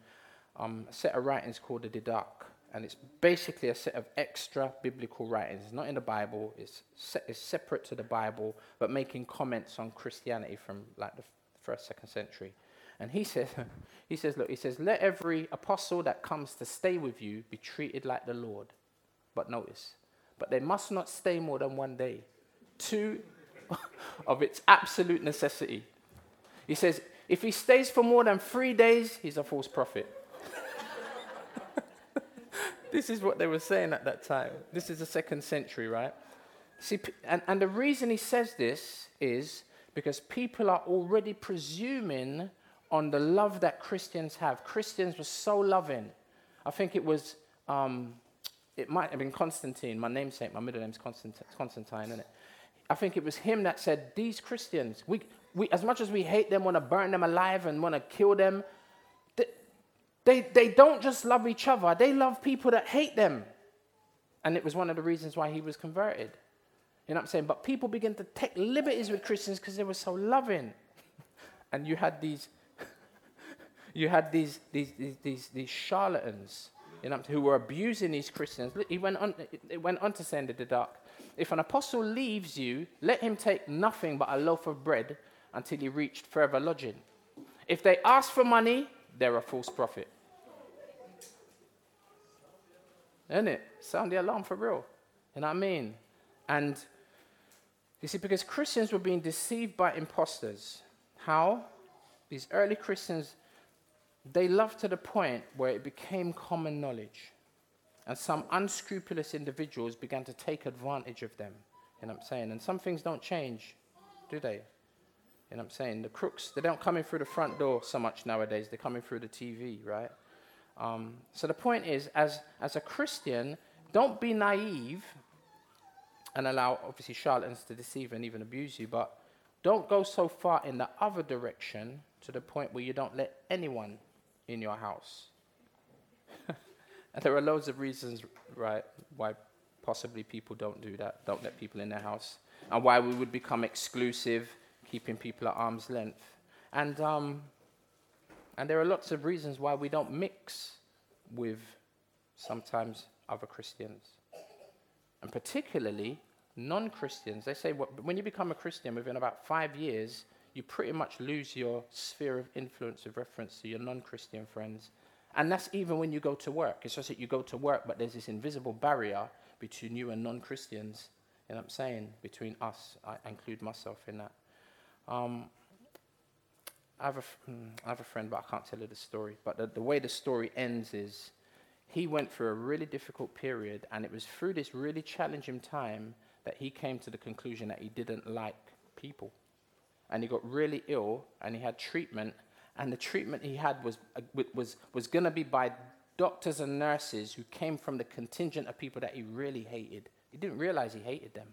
um, a set of writings called the Didache. And it's basically a set of extra biblical writings. It's not in the Bible, it's, se- it's separate to the Bible, but making comments on Christianity from like the first, second century. And he says, <laughs> he says, look, he says, let every apostle that comes to stay with you be treated like the Lord. But notice, but they must not stay more than one day. Two <laughs> of its absolute necessity. He says, if he stays for more than three days, he's a false prophet. <laughs> this is what they were saying at that time. This is the second century, right? See, and, and the reason he says this is because people are already presuming on the love that Christians have. Christians were so loving. I think it was, um, it might have been Constantine, my namesake, my middle name's Constantine, Constantine, isn't it? I think it was him that said, These Christians, we, we, as much as we hate them, want to burn them alive, and want to kill them, they, they, they don't just love each other, they love people that hate them. And it was one of the reasons why he was converted. You know what I'm saying? But people began to take liberties with Christians because they were so loving. <laughs> and you had these you had these, these, these, these, these charlatans you know, who were abusing these Christians. He went on, it went on to say in the Didache, if an apostle leaves you, let him take nothing but a loaf of bread until he reached further lodging. If they ask for money, they're a false prophet. Isn't it? Sound the alarm for real. You know what I mean? And you see, because Christians were being deceived by imposters. How? These early Christians they loved to the point where it became common knowledge. And some unscrupulous individuals began to take advantage of them. You know what I'm saying? And some things don't change, do they? You know what I'm saying? The crooks, they don't come in through the front door so much nowadays, they're coming through the TV, right? Um, so the point is, as, as a Christian, don't be naive and allow, obviously, charlatans to deceive and even abuse you, but don't go so far in the other direction to the point where you don't let anyone in your house. and <laughs> there are loads of reasons, right, why possibly people don't do that, don't let people in their house, and why we would become exclusive, keeping people at arm's length. And, um, and there are lots of reasons why we don't mix with sometimes other Christians. And particularly non Christians. They say when you become a Christian within about five years, you pretty much lose your sphere of influence with reference to your non Christian friends. And that's even when you go to work. It's just that you go to work, but there's this invisible barrier between you and non Christians. You know what I'm saying? Between us. I include myself in that. Um, I, have a, hmm, have a friend, but I can't tell you the story. But the, the way the story ends is he went through a really difficult period, and it was through this really challenging time that he came to the conclusion that he didn't like people and he got really ill and he had treatment and the treatment he had was, uh, was, was going to be by doctors and nurses who came from the contingent of people that he really hated. He didn't realize he hated them.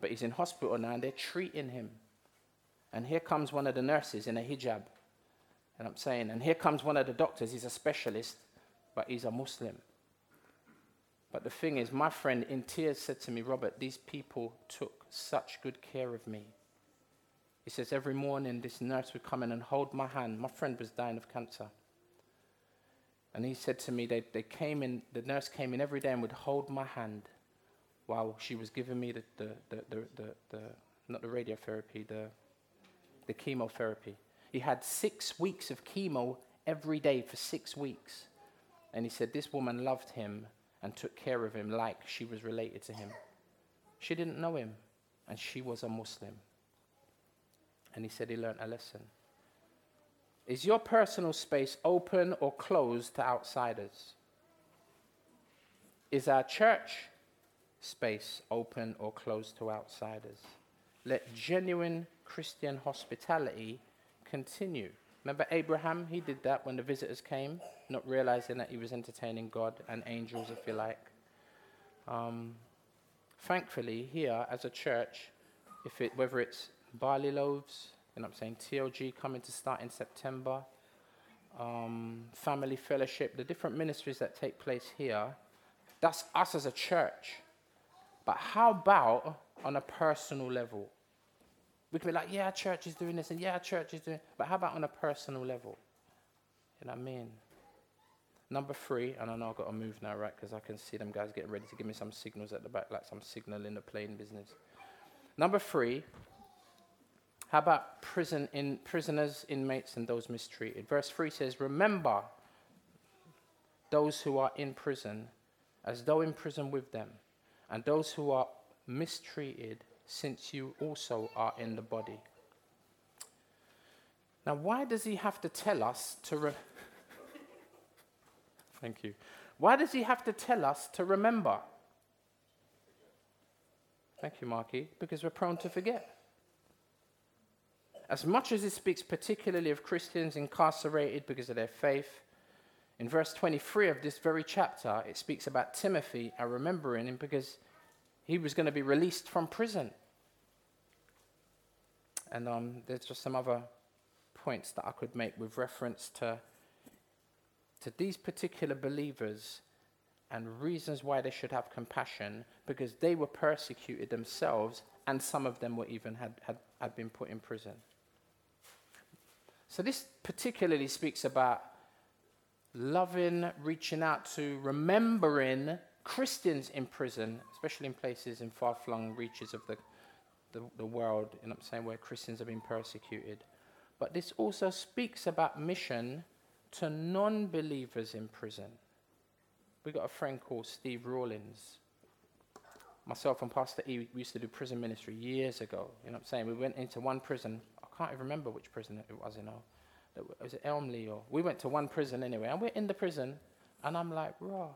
But he's in hospital now and they're treating him. And here comes one of the nurses in a hijab. And I'm saying, and here comes one of the doctors, he's a specialist, but he's a Muslim. But the thing is, my friend in tears said to me, Robert, these people took such good care of me. He says, every morning this nurse would come in and hold my hand. My friend was dying of cancer. And he said to me, they, they came in, the nurse came in every day and would hold my hand while she was giving me the, the, the, the, the, the not the radiotherapy, the, the chemotherapy. He had six weeks of chemo every day for six weeks. And he said this woman loved him and took care of him like she was related to him. She didn't know him, and she was a Muslim. And he said he learned a lesson. Is your personal space open or closed to outsiders? Is our church space open or closed to outsiders? Let genuine Christian hospitality continue. Remember Abraham? He did that when the visitors came, not realizing that he was entertaining God and angels, if you like. Um, thankfully, here as a church, if it, whether it's barley loaves, what I'm saying, TLG coming to start in September, um, family fellowship, the different ministries that take place here, that's us as a church. But how about on a personal level? We can be like, yeah, church is doing this, and yeah, church is doing But how about on a personal level? You know what I mean? Number three, and I know I've got to move now, right? Because I can see them guys getting ready to give me some signals at the back, like some signal in the plane business. Number three, how about prison in prisoners, inmates, and those mistreated? Verse 3 says, Remember those who are in prison as though in prison with them, and those who are mistreated, since you also are in the body. Now, why does he have to tell us to. Re- <laughs> Thank you. Why does he have to tell us to remember? Thank you, Marky. Because we're prone to forget. As much as it speaks particularly of Christians incarcerated because of their faith, in verse 23 of this very chapter, it speaks about Timothy and remembering him because he was going to be released from prison. And um, there's just some other points that I could make with reference to, to these particular believers and reasons why they should have compassion because they were persecuted themselves and some of them were even had, had, had been put in prison. So this particularly speaks about loving, reaching out to, remembering Christians in prison, especially in places in far flung reaches of the, the, the world, you know I'm saying, where Christians have been persecuted. But this also speaks about mission to non believers in prison. We got a friend called Steve Rawlins. Myself and Pastor E, we used to do prison ministry years ago. You know what I'm saying? We went into one prison. Can't even remember which prison it was, you know. Was it Elmley or we went to one prison anyway, and we're in the prison, and I'm like, raw.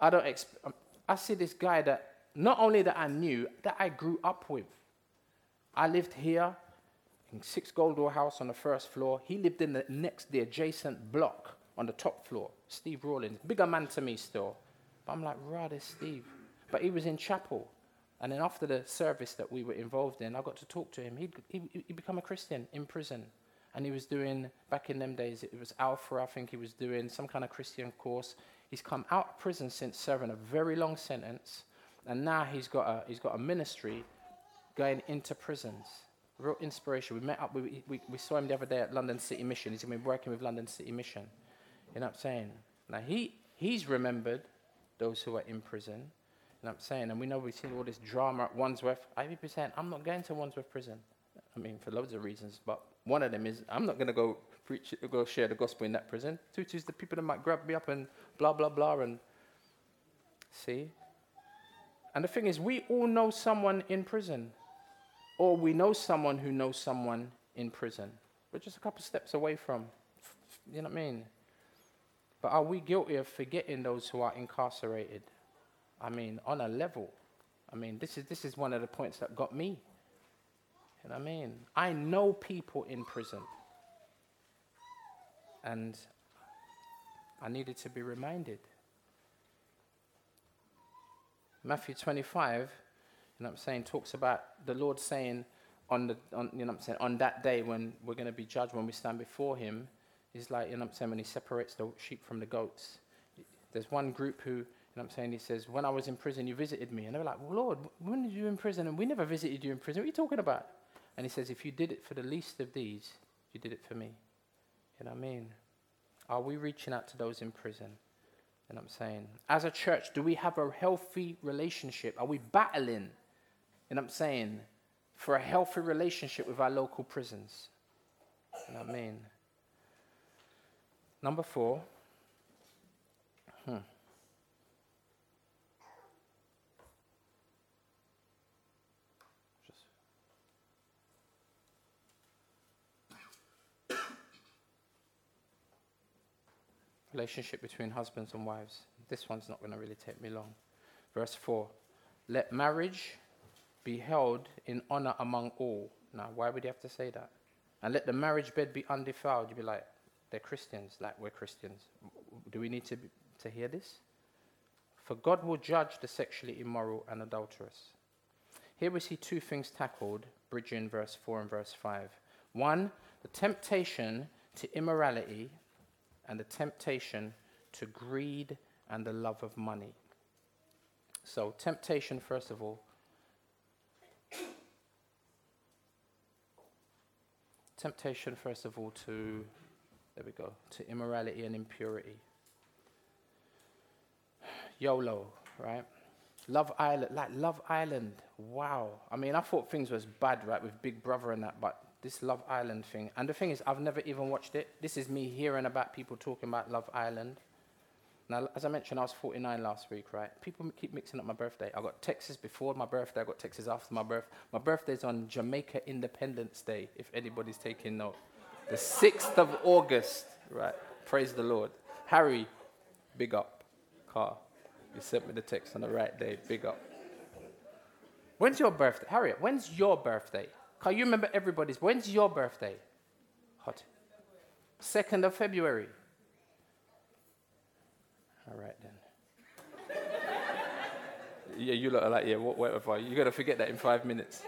I don't. Exp- um, I see this guy that not only that I knew, that I grew up with. I lived here in Six gold Goldwell House on the first floor. He lived in the next, the adjacent block on the top floor. Steve Rawlins, bigger man to me still. But I'm like, rather Steve. But he was in chapel. And then after the service that we were involved in, I got to talk to him. He'd, he, he become a Christian in prison. And he was doing, back in them days, it was Alpha, I think he was doing some kind of Christian course. He's come out of prison since serving a very long sentence. And now he's got a, he's got a ministry going into prisons. Real inspiration. We met up, we, we, we saw him the other day at London City Mission. He's been working with London City Mission. You know what I'm saying? Now, he, he's remembered those who are in prison. I'm saying? And we know we've seen all this drama at Wandsworth. I saying, I'm not going to Wandsworth prison. I mean, for loads of reasons, but one of them is I'm not going to go preach, go share the gospel in that prison. Two, is the people that might grab me up and blah, blah, blah. And see? And the thing is, we all know someone in prison, or we know someone who knows someone in prison. We're just a couple steps away from, you know what I mean? But are we guilty of forgetting those who are incarcerated? I mean, on a level. I mean, this is, this is one of the points that got me. You know what I mean? I know people in prison. And I needed to be reminded. Matthew 25, you know what I'm saying, talks about the Lord saying on the on, you know I'm saying, on that day when we're going to be judged, when we stand before him, is like, you know what I'm saying, when he separates the sheep from the goats. There's one group who, you know what I'm saying, he says, when I was in prison, you visited me. And they were like, well, Lord, when did you in prison? And we never visited you in prison. What are you talking about? And he says, if you did it for the least of these, you did it for me. You know what I mean? Are we reaching out to those in prison? You know what I'm saying? As a church, do we have a healthy relationship? Are we battling, you know what I'm saying, for a healthy relationship with our local prisons? You know what I mean? Number four. Hmm. Relationship between husbands and wives. This one's not going to really take me long. Verse 4 Let marriage be held in honor among all. Now, why would you have to say that? And let the marriage bed be undefiled. You'd be like, they're Christians, like we're Christians. Do we need to, be, to hear this? For God will judge the sexually immoral and adulterous. Here we see two things tackled, bridging verse 4 and verse 5. One, the temptation to immorality and the temptation to greed and the love of money. So, temptation, first of all. Temptation, first of all, to, there we go, to immorality and impurity. YOLO, right? Love Island, like Love Island. Wow. I mean, I thought things was bad, right, with Big Brother and that, but this Love Island thing. And the thing is, I've never even watched it. This is me hearing about people talking about Love Island. Now, as I mentioned, I was 49 last week, right? People keep mixing up my birthday. I got Texas before my birthday. I got Texas after my birth. My birthday's on Jamaica Independence Day, if anybody's taking note. The 6th of August, right? Praise the Lord. Harry, big up. Car, you sent me the text on the right day. Big up. When's your birthday? Harriet, when's your birthday? Can you remember everybody's? When's your birthday? Hot. 2nd of February. All right then. <laughs> yeah, you look like, yeah, what, whatever. You're going to forget that in five minutes.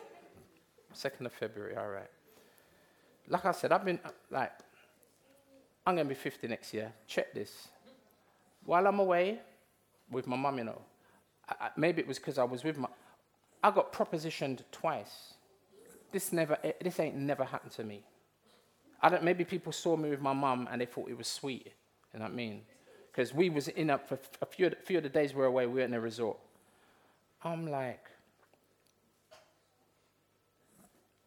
2nd of February, all right. Like I said, I've been, uh, like, I'm going to be 50 next year. Check this. While I'm away with my mum, you know, I, I, maybe it was because I was with my, I got propositioned twice this never, eh, this ain't never happened to me. I don't, maybe people saw me with my mum and they thought it was sweet. You know what I mean? Because we was in a, for a few, few of the days we were away, we were in a resort. I'm like,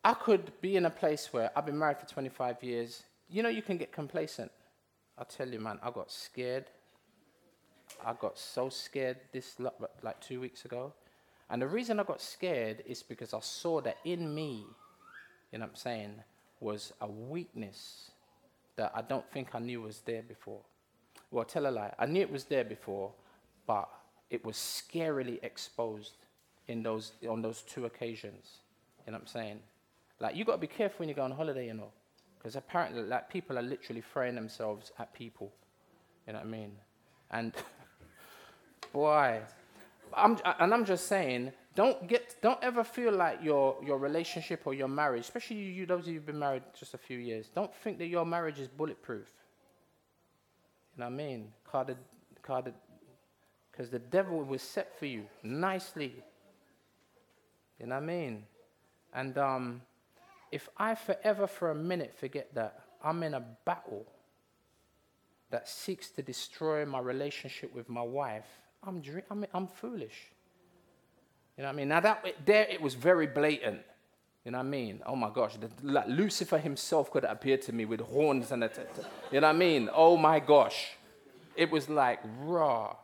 I could be in a place where I've been married for 25 years. You know, you can get complacent. I tell you, man, I got scared. I got so scared this like two weeks ago. And the reason I got scared is because I saw that in me, you know what I'm saying, was a weakness that I don't think I knew was there before. Well, tell a lie. I knew it was there before, but it was scarily exposed in those, on those two occasions. You know what I'm saying? Like, you got to be careful when you go on holiday, you know, because apparently, like, people are literally throwing themselves at people. You know what I mean? And, <laughs> boy, I'm, and I'm just saying, don't get, don't ever feel like your your relationship or your marriage, especially you, those of you who've been married just a few years, don't think that your marriage is bulletproof. You know what I mean? Because the devil was set for you nicely. You know what I mean? And um, if I forever for a minute forget that I'm in a battle that seeks to destroy my relationship with my wife, I'm, I'm, I'm foolish. You know what I mean? Now, that, there it was very blatant. You know what I mean? Oh my gosh, the, like Lucifer himself could appear to me with horns and a, t- t- you know what I mean? Oh my gosh, it was like raw.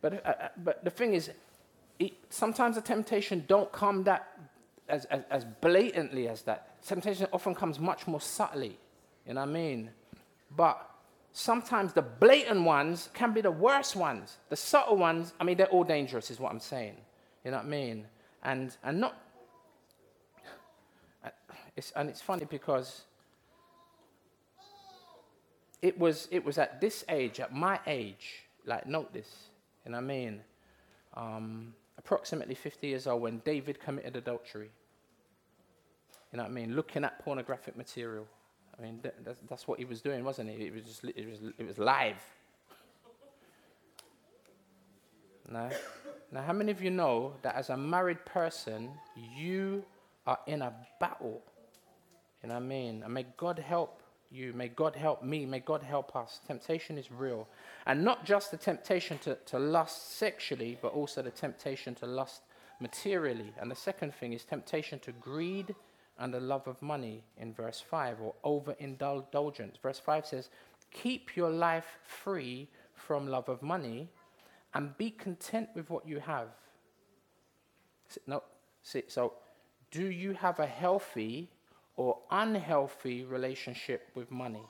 But, uh, uh but the thing is, it, sometimes the temptation don't come that as, as, as blatantly as that. Temptation often comes much more subtly. You know what I mean? But sometimes the blatant ones can be the worst ones. The subtle ones, I mean, they're all dangerous, is what I'm saying. You know what I mean? And, and not. <sighs> It's, and it's funny because it was, it was at this age, at my age, like, note this, you know what I mean? Um, approximately 50 years old when David committed adultery. You know what I mean? Looking at pornographic material. I mean, th- that's, that's what he was doing, wasn't it? It was just, it was, it was live. <laughs> No. Now, how many of you know that as a married person, you are in a battle? You know what I mean? And may God help you. May God help me. May God help us. Temptation is real. And not just the temptation to, to lust sexually, but also the temptation to lust materially. And the second thing is temptation to greed and the love of money in verse 5, or overindulgence. Verse 5 says, Keep your life free from love of money and be content with what you have. No, see, so do you have a healthy or unhealthy relationship with money?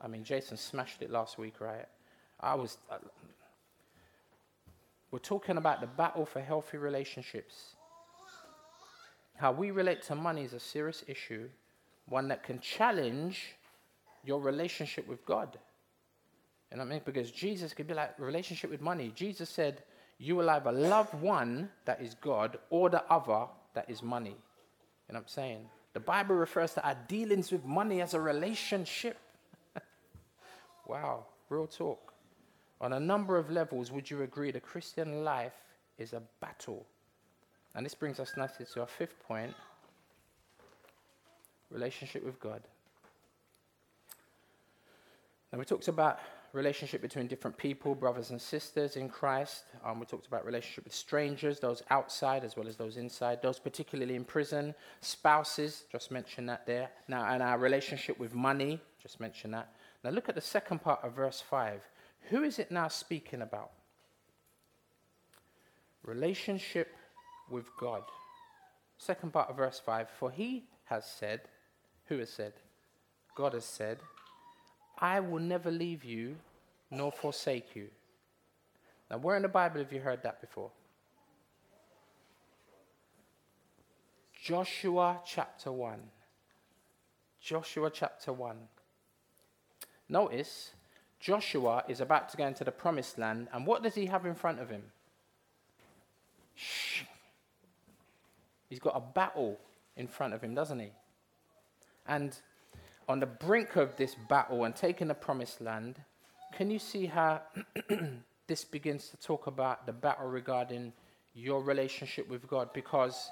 I mean, Jason smashed it last week, right? I was. Uh, we're talking about the battle for healthy relationships. How we relate to money is a serious issue, one that can challenge your relationship with God. You know what I mean? Because Jesus could be like relationship with money. Jesus said, You will either love one that is God or the other that is money. You know what I'm saying? The Bible refers to our dealings with money as a relationship. <laughs> wow, real talk. On a number of levels, would you agree the Christian life is a battle? And this brings us nicely to our fifth point relationship with God. Now, we talked about relationship between different people, brothers and sisters in Christ. Um, we talked about relationship with strangers, those outside as well as those inside, those particularly in prison, spouses, just mentioned that there. Now, and our relationship with money, just mentioned that. Now, look at the second part of verse 5. Who is it now speaking about? Relationship with God. Second part of verse 5 For he has said, who has said? God has said, I will never leave you nor forsake you. Now, where in the Bible have you heard that before? Joshua chapter 1. Joshua chapter 1. Notice, Joshua is about to go into the promised land, and what does he have in front of him? Shh. He's got a battle in front of him, doesn't he? And on the brink of this battle and taking the promised land, can you see how <clears throat> this begins to talk about the battle regarding your relationship with God? Because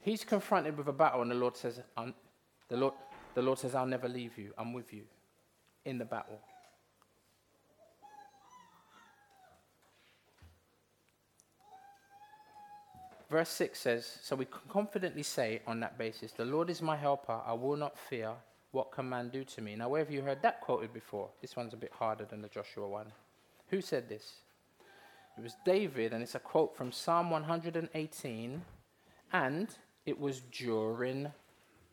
he's confronted with a battle, and the Lord says, the Lord, the Lord says, I'll never leave you. I'm with you in the battle. Verse 6 says, So we can confidently say on that basis, The Lord is my helper, I will not fear. What can man do to me? Now, where have you heard that quoted before? This one's a bit harder than the Joshua one. Who said this? It was David, and it's a quote from Psalm 118, and it was during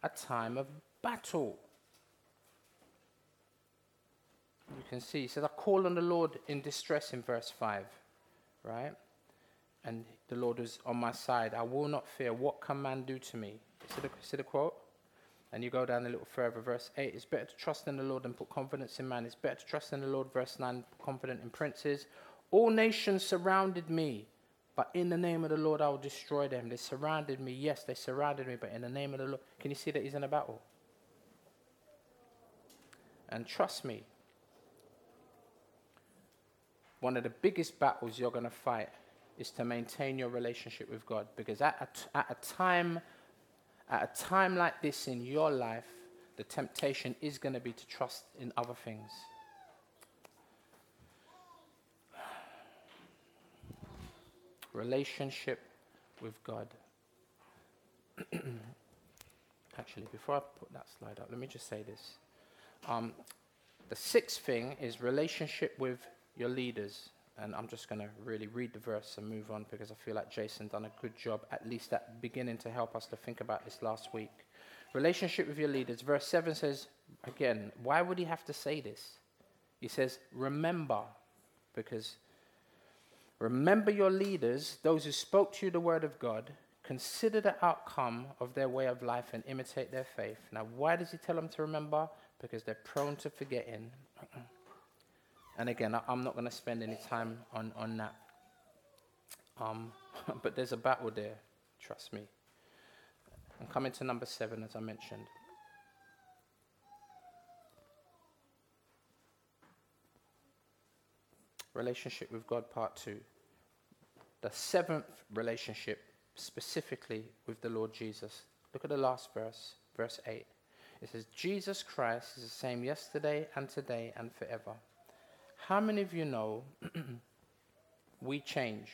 a time of battle. You can see, he says, I call on the Lord in distress in verse 5, right? And the Lord is on my side. I will not fear. What can man do to me? See the, see the quote? And you go down a little further, verse 8. It's better to trust in the Lord than put confidence in man. It's better to trust in the Lord, verse 9, confident in princes. All nations surrounded me, but in the name of the Lord I will destroy them. They surrounded me. Yes, they surrounded me, but in the name of the Lord. Can you see that he's in a battle? And trust me, one of the biggest battles you're going to fight is to maintain your relationship with God. Because at a, at a time, at a time like this in your life, the temptation is going to be to trust in other things. Relationship with God. <clears throat> Actually, before I put that slide up, let me just say this. Um, the sixth thing is relationship with your leaders. And I'm just going to really read the verse and move on because I feel like Jason done a good job, at least at beginning to help us to think about this last week. Relationship with your leaders. Verse 7 says, again, why would he have to say this? He says, remember, because remember your leaders, those who spoke to you the word of God, consider the outcome of their way of life and imitate their faith. Now, why does he tell them to remember? Because they're prone to forgetting. And again, I, am not going to spend any time on, on that. Um, <laughs> but there's a battle there, trust me. I'm coming to number seven, as I mentioned. Relationship with God, part two. The seventh relationship, specifically with the Lord Jesus. Look at the last verse, verse 8. It says, Jesus Christ is the same yesterday and today and forever. How many of you know <clears throat> we change?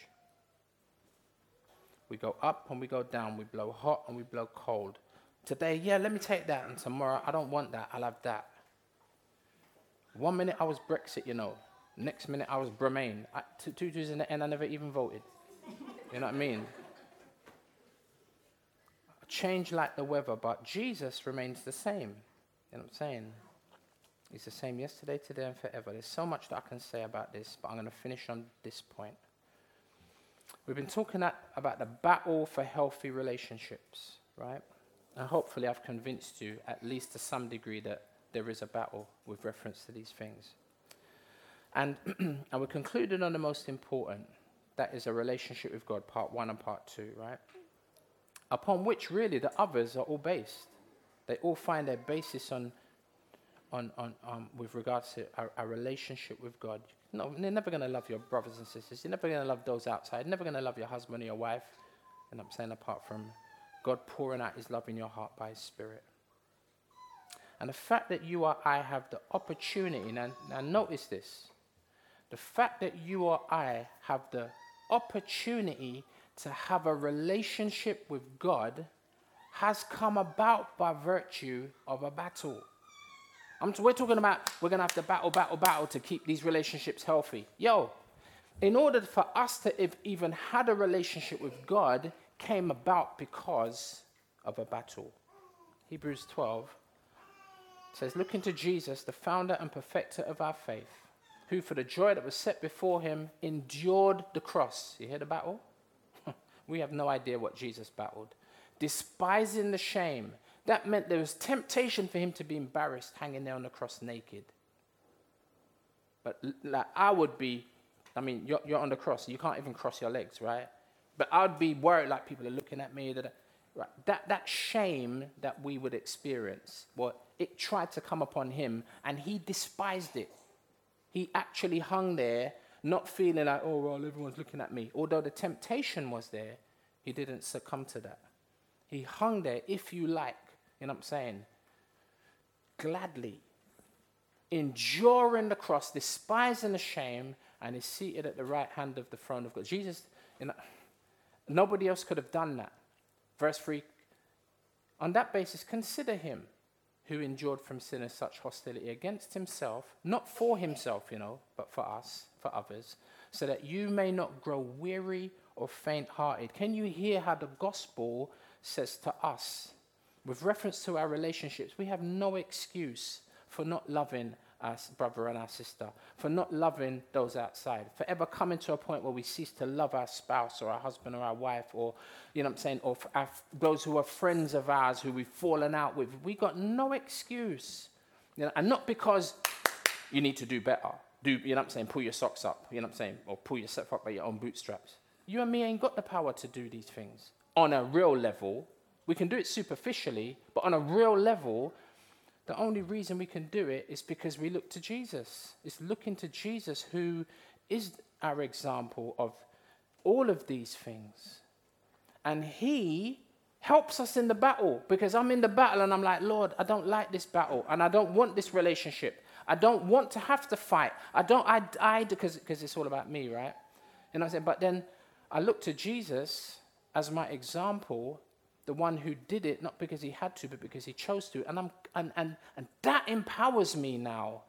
We go up and we go down. We blow hot and we blow cold. Today, yeah, let me take that. And tomorrow, I don't want that. I'll have that. One minute I was Brexit, you know. Next minute I was Bremain. I, two, two in the end, I never even voted. you know what I mean? change like the weather, but Jesus remains the same. You know what I'm saying? He's the same yesterday, today, and forever. There's so much that I can say about this, but I'm going to finish on this point. We've been talking at, about the battle for healthy relationships, right? And hopefully, I've convinced you, at least to some degree, that there is a battle with reference to these things. And, <clears throat> and we concluded on the most important that is a relationship with God, part one and part two, right? upon which really the others are all based. They all find their basis on, on, on, um, with regards to our, our relationship with God. No, you're never going to love your brothers and sisters. You're never going to love those outside. You're never going to love your husband or your wife. And I'm saying apart from God pouring out his love in your heart by his spirit. And the fact that you or I have the opportunity, now, now notice this, the fact that you or I have the opportunity to have a relationship with God has come about by virtue of a battle. I'm, we're talking about we're going to have to battle, battle, battle to keep these relationships healthy. Yo, in order for us to have even had a relationship with God, came about because of a battle. Hebrews 12 says, Look into Jesus, the founder and perfecter of our faith, who for the joy that was set before him endured the cross. You hear the battle? <laughs> We have no idea what Jesus battled. Despising the shame. That meant there was temptation for him to be embarrassed hanging there on the cross naked. But like I would be, I mean, you're, you're on the cross, you can't even cross your legs, right? But I'd be worried like people are looking at me. That, right? that, that shame that we would experience, what it tried to come upon him, and he despised it. He actually hung there not feeling like, oh, well, everyone's looking at me. Although the temptation was there, he didn't succumb to that. He hung there, if you like, you know what I'm saying? Gladly, enduring the cross, despising the shame, and is seated at the right hand of the throne of God. Jesus, you know, nobody else could have done that. Verse 3 On that basis, consider him who endured from sinners such hostility against himself, not for himself, you know, but for us, for others, so that you may not grow weary or faint hearted. Can you hear how the gospel says to us, with reference to our relationships, we have no excuse for not loving our brother and our sister, for not loving those outside, for ever coming to a point where we cease to love our spouse or our husband or our wife or, you know what I'm saying, or our, those who are friends of ours who we've fallen out with. We got no excuse. You know, and not because you need to do better. Do, you know what I'm saying, pull your socks up, you know what I'm saying, or pull yourself up by your own bootstraps. You and me ain't got the power to do these things on a real level. We can do it superficially, but on a real level, the only reason we can do it is because we look to Jesus. It's looking to Jesus, who is our example of all of these things. And He helps us in the battle because I'm in the battle and I'm like, Lord, I don't like this battle and I don't want this relationship. I don't want to have to fight. I don't, I, I, because it's all about me, right? What I'm saying? But then I look to Jesus as my example the one who did it, not because he had to, but because he chose to. And, I'm, and, and, and that empowers me now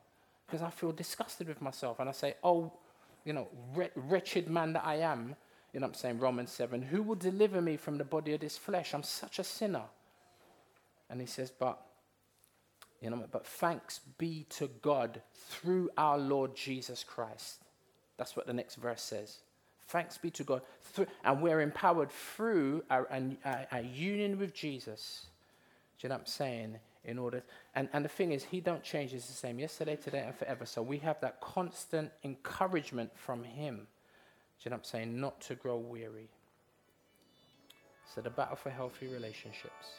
because I feel disgusted with myself. And I say, oh, you know, wretched man that I am, you know I'm saying, Romans 7, who will deliver me from the body of this flesh? I'm such a sinner. And he says, but, you know, but thanks be to God through our Lord Jesus Christ. That's what the next verse says. Thanks be to God. And we're empowered through our, our, our, union with Jesus. Do you know what I'm saying? In order, and, and the thing is, He don't change. He's the same yesterday, today, and forever. So we have that constant encouragement from Him. Do you know what I'm saying? Not to grow weary. So, the battle for healthy relationships.